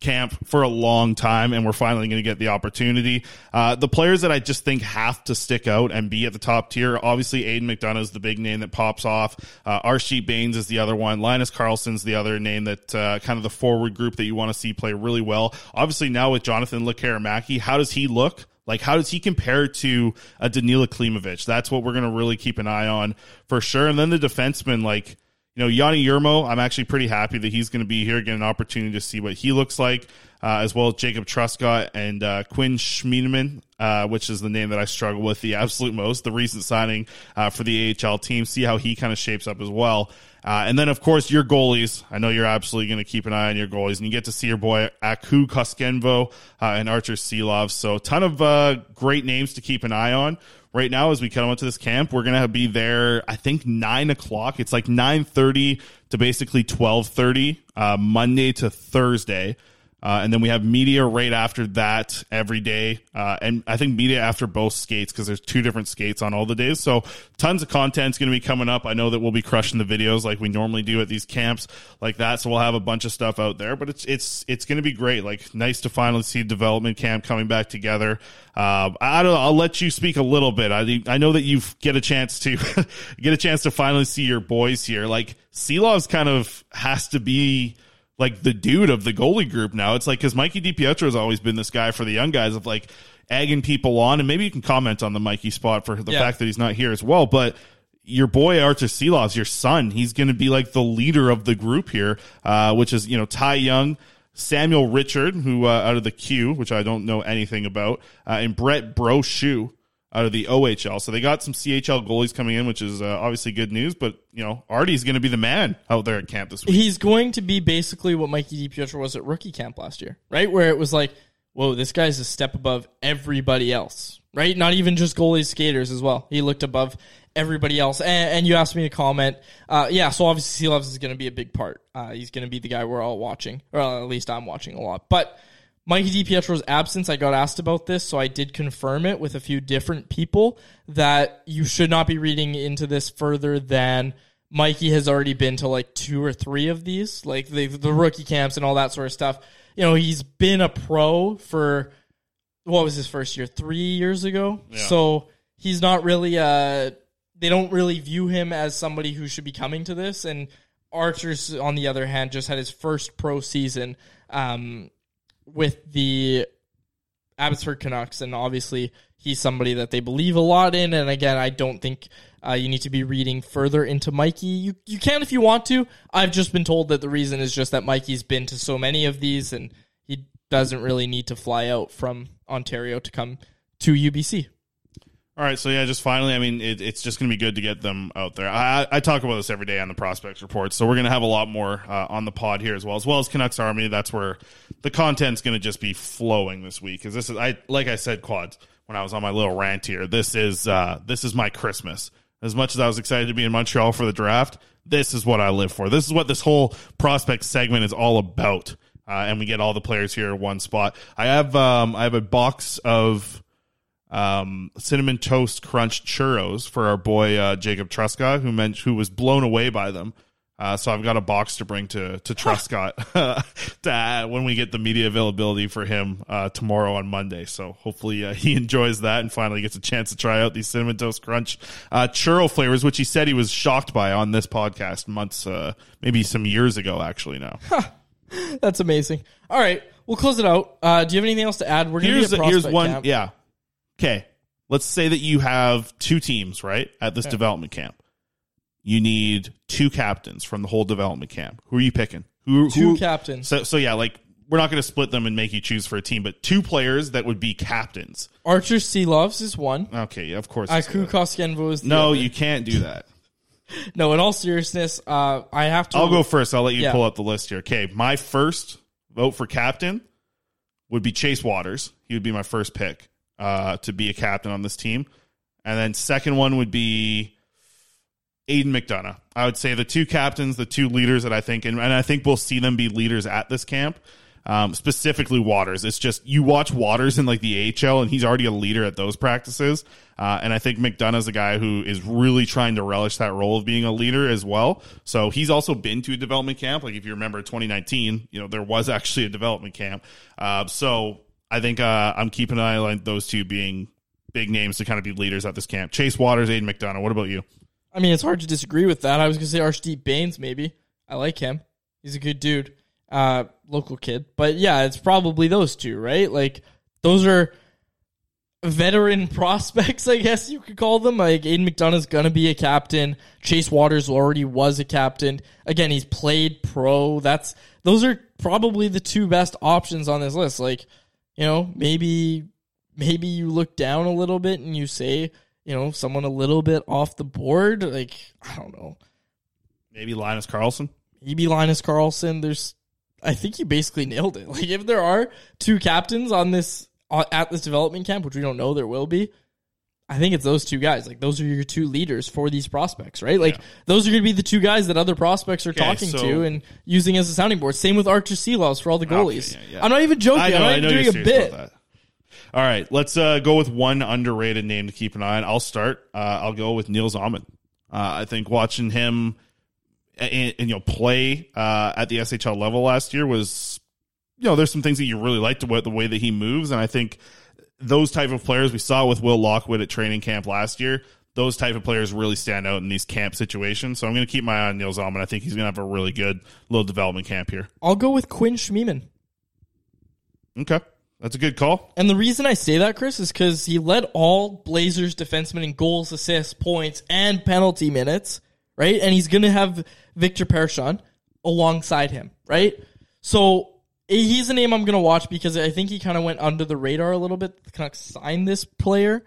camp for a long time, and we're finally going to get the opportunity. Uh, the players that I just think have to stick out and be at the top tier, obviously Aidan McDonough is the big name that pops off. Uh, Archie Bains is the other one. Linus Karlsson's the other name that uh, kind of the forward group that you want to see play really well. Obviously now with Jonathan Lekkerimäki, how does he look? Like, how does he compare to a Danila Klimovich? That's what we're going to really keep an eye on for sure. And then the defenseman, like, you know, Joni Jurmo, I'm actually pretty happy that he's going to be here, get an opportunity to see what he looks like, uh, as well as Jacob Truscott and uh, Quinn Schiemann, uh, which is the name that I struggle with the absolute most, the recent signing uh, for the AHL team. See how he kind of shapes up as well. Uh, and then, of course, your goalies. I know you're absolutely going to keep an eye on your goalies, and you get to see your boy Aku Koskenvuo uh, and Arturs Silovs. So, ton of great names to keep an eye on right now as we come into this camp. We're gonna be there. I think nine o'clock. It's like nine thirty to basically twelve thirty, uh, Monday to Thursday. Uh, and then we have media right after that every day. Uh, and I think media after both skates because there's two different skates on all the days. So tons of content's going to be coming up. I know that we'll be crushing the videos like we normally do at these camps like that. So we'll have a bunch of stuff out there, but it's, it's, it's going to be great. Like nice to finally see development camp coming back together. Uh, I don't know. I'll let you speak a little bit. I, I know that you get a chance to get a chance to finally see your boys here. Like Silovs kind of has to be, like the dude of the goalie group now. It's like because Mikey DiPietro has always been this guy for the young guys of like egging people on, and maybe you can comment on the Mikey spot for the Yeah. fact that he's not here as well. But your boy Arturs Silovs is your son. He's going to be like the leader of the group here, uh, which is you know Ty Young. Samuel Richard, who uh, out of the Q, which I don't know anything about, uh, and Brett Brochu out of the OHL. So they got some CHL goalies coming in, which is uh, obviously good news. But you know, Artie's going to be the man out there at camp this week. He's going to be basically what Mikey DiPietro was at rookie camp last year, right? Where it was like, whoa, this guy's a step above everybody else, right? Not even just goalies, skaters as well. He looked above everybody else. And, and you asked me to comment. Uh, yeah, so obviously Loves is going to be a big part. Uh, he's going to be the guy we're all watching, or at least I'm watching a lot. But Mikey DiPietro's absence, I got asked about this, so I did confirm it with a few different people that you should not be reading into this further than Mikey has already been to like two or three of these, like the the rookie camps and all that sort of stuff. You know, he's been a pro for what was his first year? Three years ago. Yeah. So he's not really uh they don't really view him as somebody who should be coming to this. And Archer's on the other hand just had his first pro season um with the Abbotsford Canucks, and obviously he's somebody that they believe a lot in. And again, I don't think uh, you need to be reading further into Mikey. You you can if you want to. I've just been told that the reason is just that Mikey's been to so many of these, and he doesn't really need to fly out from Ontario to come to UBC. All right, so yeah, just finally, I mean, it, it's just going to be good to get them out there. I, I- talk about this every day on the prospects report, so we're going to have a lot more uh, on the pod here as well, as well as Canucks Army. That's where the content's going to just be flowing this week. Because this is, I like I said, quads when I was on my little rant here. This is uh, this is my Christmas. As much as I was excited to be in Montreal for the draft, this is what I live for. This is what this whole prospect segment is all about. Uh, and we get all the players here in one spot. I have um, I have a box of um, cinnamon toast crunch churros for our boy uh, Jacob Truscott, who meant who was blown away by them. Uh, so I've got a box to bring to to Truscott to add when we get the media availability for him uh, tomorrow on Monday. So hopefully uh, he enjoys that and finally gets a chance to try out these cinnamon toast crunch uh, churro flavors, which he said he was shocked by on this podcast months, uh, maybe some years ago, actually. Now. That's amazing. All right, we'll close it out. Uh, do you have anything else to add? We're gonna here's here's one camp. yeah okay let's say that you have two teams right at this development camp you need two captains from the whole development camp who are you picking who Two who- captains. so so yeah like we're not going to split them and make you choose for a team but two players that would be captains Arturs Silovs is one. okay yeah, of course Aku Koskenvuo is the no other. you can't do that No, in all seriousness, uh, I have to. I'll go first. I'll let you Yeah. pull up the list here. Okay, my first vote for captain would be Chase Wouters. He would be my first pick uh, to be a captain on this team, and then second one would be Aidan McDonough. I would say the two captains, the two leaders that I think, and, and I think we'll see them be leaders at this camp. Um, specifically Wouters. It's just you watch Wouters in like the AHL, and he's already a leader at those practices. Uh, and I think McDonough's a guy who is really trying to relish that role of being a leader as well. So he's also been to a development camp. Like if you remember 2019, you know there was actually a development camp. Uh, so I think uh, I'm keeping an eye on those two being big names to kind of be leaders at this camp. Chase Wouters, Aidan McDonough. What about you? I mean, it's hard to disagree with that. I was gonna say Arshdeep Bains, maybe. I like him. He's a good dude. Uh, local kid. But yeah, it's probably those two, right? Like those are veteran prospects, I guess you could call them. Like Aidan McDonough's gonna be a captain. Chase Wouters already was a captain. Again, he's played pro. That's those are probably the two best options on this list. Like, you know, maybe maybe you look down a little bit and you say, you know, someone a little bit off the board. Like, I don't know. Maybe Linus Karlsson. Maybe Linus Karlsson. There's, I think you basically nailed it. Like, if there are two captains on this uh, at this development camp, which we don't know there will be, I think it's those two guys. Like those are your two leaders for these prospects, right? Like those are going to be the two guys that other prospects are Okay, talking so- to and using as a sounding board. Same with Arturs Silovs for all the goalies. Okay, yeah, yeah. I'm not even joking. I know, I'm not even doing a bit. All right, let's uh, go with one underrated name to keep an eye on. I'll start. Uh, I'll go with Nils Åman. Uh, I think watching him and, and you know play uh, at the SHL level last year was, you know, there's some things that you really liked about the way that he moves, and I think those type of players we saw with Will Lockwood at training camp last year. Those type of players really stand out in these camp situations. So I'm going to keep my eye on Nils Åman. I think he's going to have a really good little development camp here. I'll go with Quinn Schiemann. Okay, that's a good call. And the reason I say that, Chris, is because he led all Blazers defensemen in goals, assists, points, and penalty minutes, right? And he's going to have Viktor Persson alongside him, right? So he's a name I'm going to watch because I think he kind of went under the radar a little bit. The Canucks signed this player.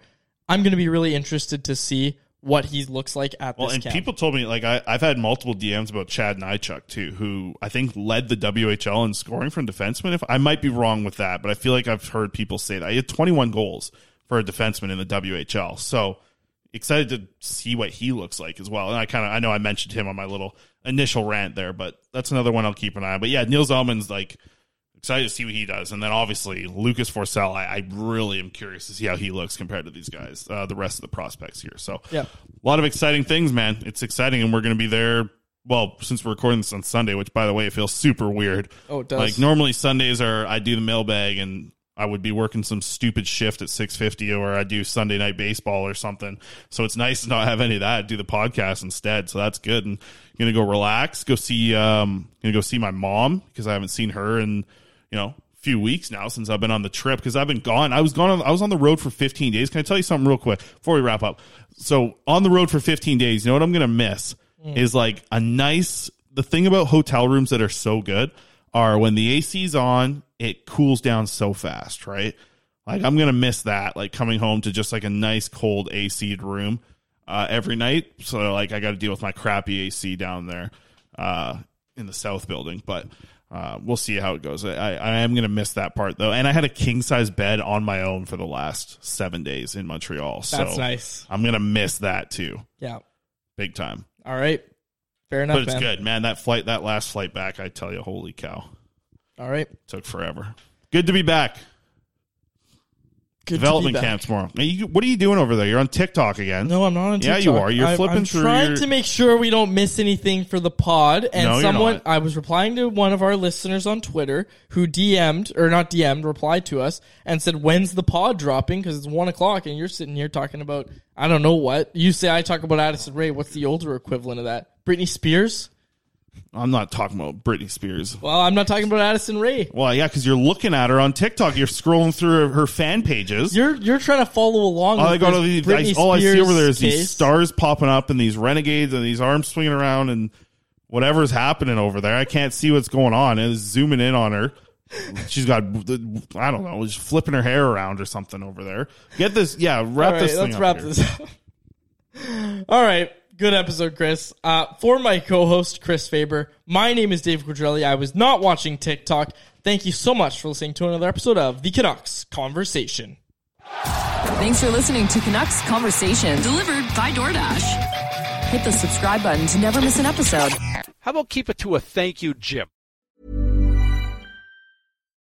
I'm going to be really interested to see what he looks like at Well, this and camp. people told me like I, I've had multiple DMs about Chad Nychuk too, who I think led the WHL in scoring from defensemen. If I might be wrong with that, but I feel like I've heard people say that he had 21 goals for a defenseman in the WHL. So excited to see what he looks like as well. And I kind of I know I mentioned him on my little initial rant there, but that's another one I'll keep an eye on. But yeah, Nils Åman's like excited to see what he does. And then obviously Lucas Forsell, I, I really am curious to see how he looks compared to these guys, uh, the rest of the prospects here. So Yeah. a lot of exciting things, man. It's exciting, and we're going to be there. Well, since we're recording this on Sunday, which by the way, it feels super weird. Oh, it does. Like normally Sundays are I do the mailbag, and I would be working some stupid shift at six fifty, or I do Sunday night baseball or something. So it's nice to not have any of that. Do the podcast instead. So that's good. And I'm gonna go relax, go see, um, gonna go see my mom because I haven't seen her in you know a few weeks now since I've been on the trip because I've been gone. I was gone. On, I was on the road for 15 days. Can I tell you something real quick before we wrap up? So on the road for 15 days, you know what I'm gonna miss Mm. is like a nice. The thing about hotel rooms that are so good are when the AC's on, it cools down so fast, right? Like I'm gonna miss that, like coming home to just like a nice cold AC'd room uh, every night. So like I got to deal with my crappy AC down there uh, in the south building, but. Uh, we'll see how it goes. I, I am going to miss that part though, and I had a king size bed on my own for the last seven days in Montreal. So That's nice. I'm going to miss that too, yeah. big time. All right. Fair enough, but it's man. good, man. That flight, that last flight back, I tell you, holy cow, All right. took forever. Good to be back. Good Development back. camp tomorrow. You- what are you doing over there? You're on TikTok again. No, I'm not on Yeah, TikTok. you are. You're I'm- flipping I'm through trying your- to make sure we don't miss anything for the pod. And No, you're someone, not. I was replying to one of our listeners on Twitter who DM'd or not DM'd, replied to us and said, "When's the pod dropping?" Because it's one o'clock, and you're sitting here talking about I don't know what. You say I talk about Addison Rae. What's the older equivalent of that? Britney Spears. I'm not talking about Britney Spears. Well, I'm not talking about Addison Rae. Well, yeah, because you're looking at her on TikTok. You're scrolling through her, her fan pages. You're you're trying to follow along. all I this to Britney I, all I see over there is these stars popping up and these renegades and these arms swinging around and whatever's happening over there. I can't see what's going on. It's zooming in on her. She's got I don't know, just flipping her hair around or something over there. Get this, yeah. Wrap right, this. Thing let's wrap here. this up. All right. Good episode, Chris. Uh, for my co-host, Chris Faber, my name is Dave Quadrelli. I was not watching TikTok. Thank you so much for listening to another episode of The Canucks Conversation. Thanks for listening to Canucks Conversation, delivered by DoorDash. Hit the subscribe button to never miss an episode. How about keep it to a thank you, Jim?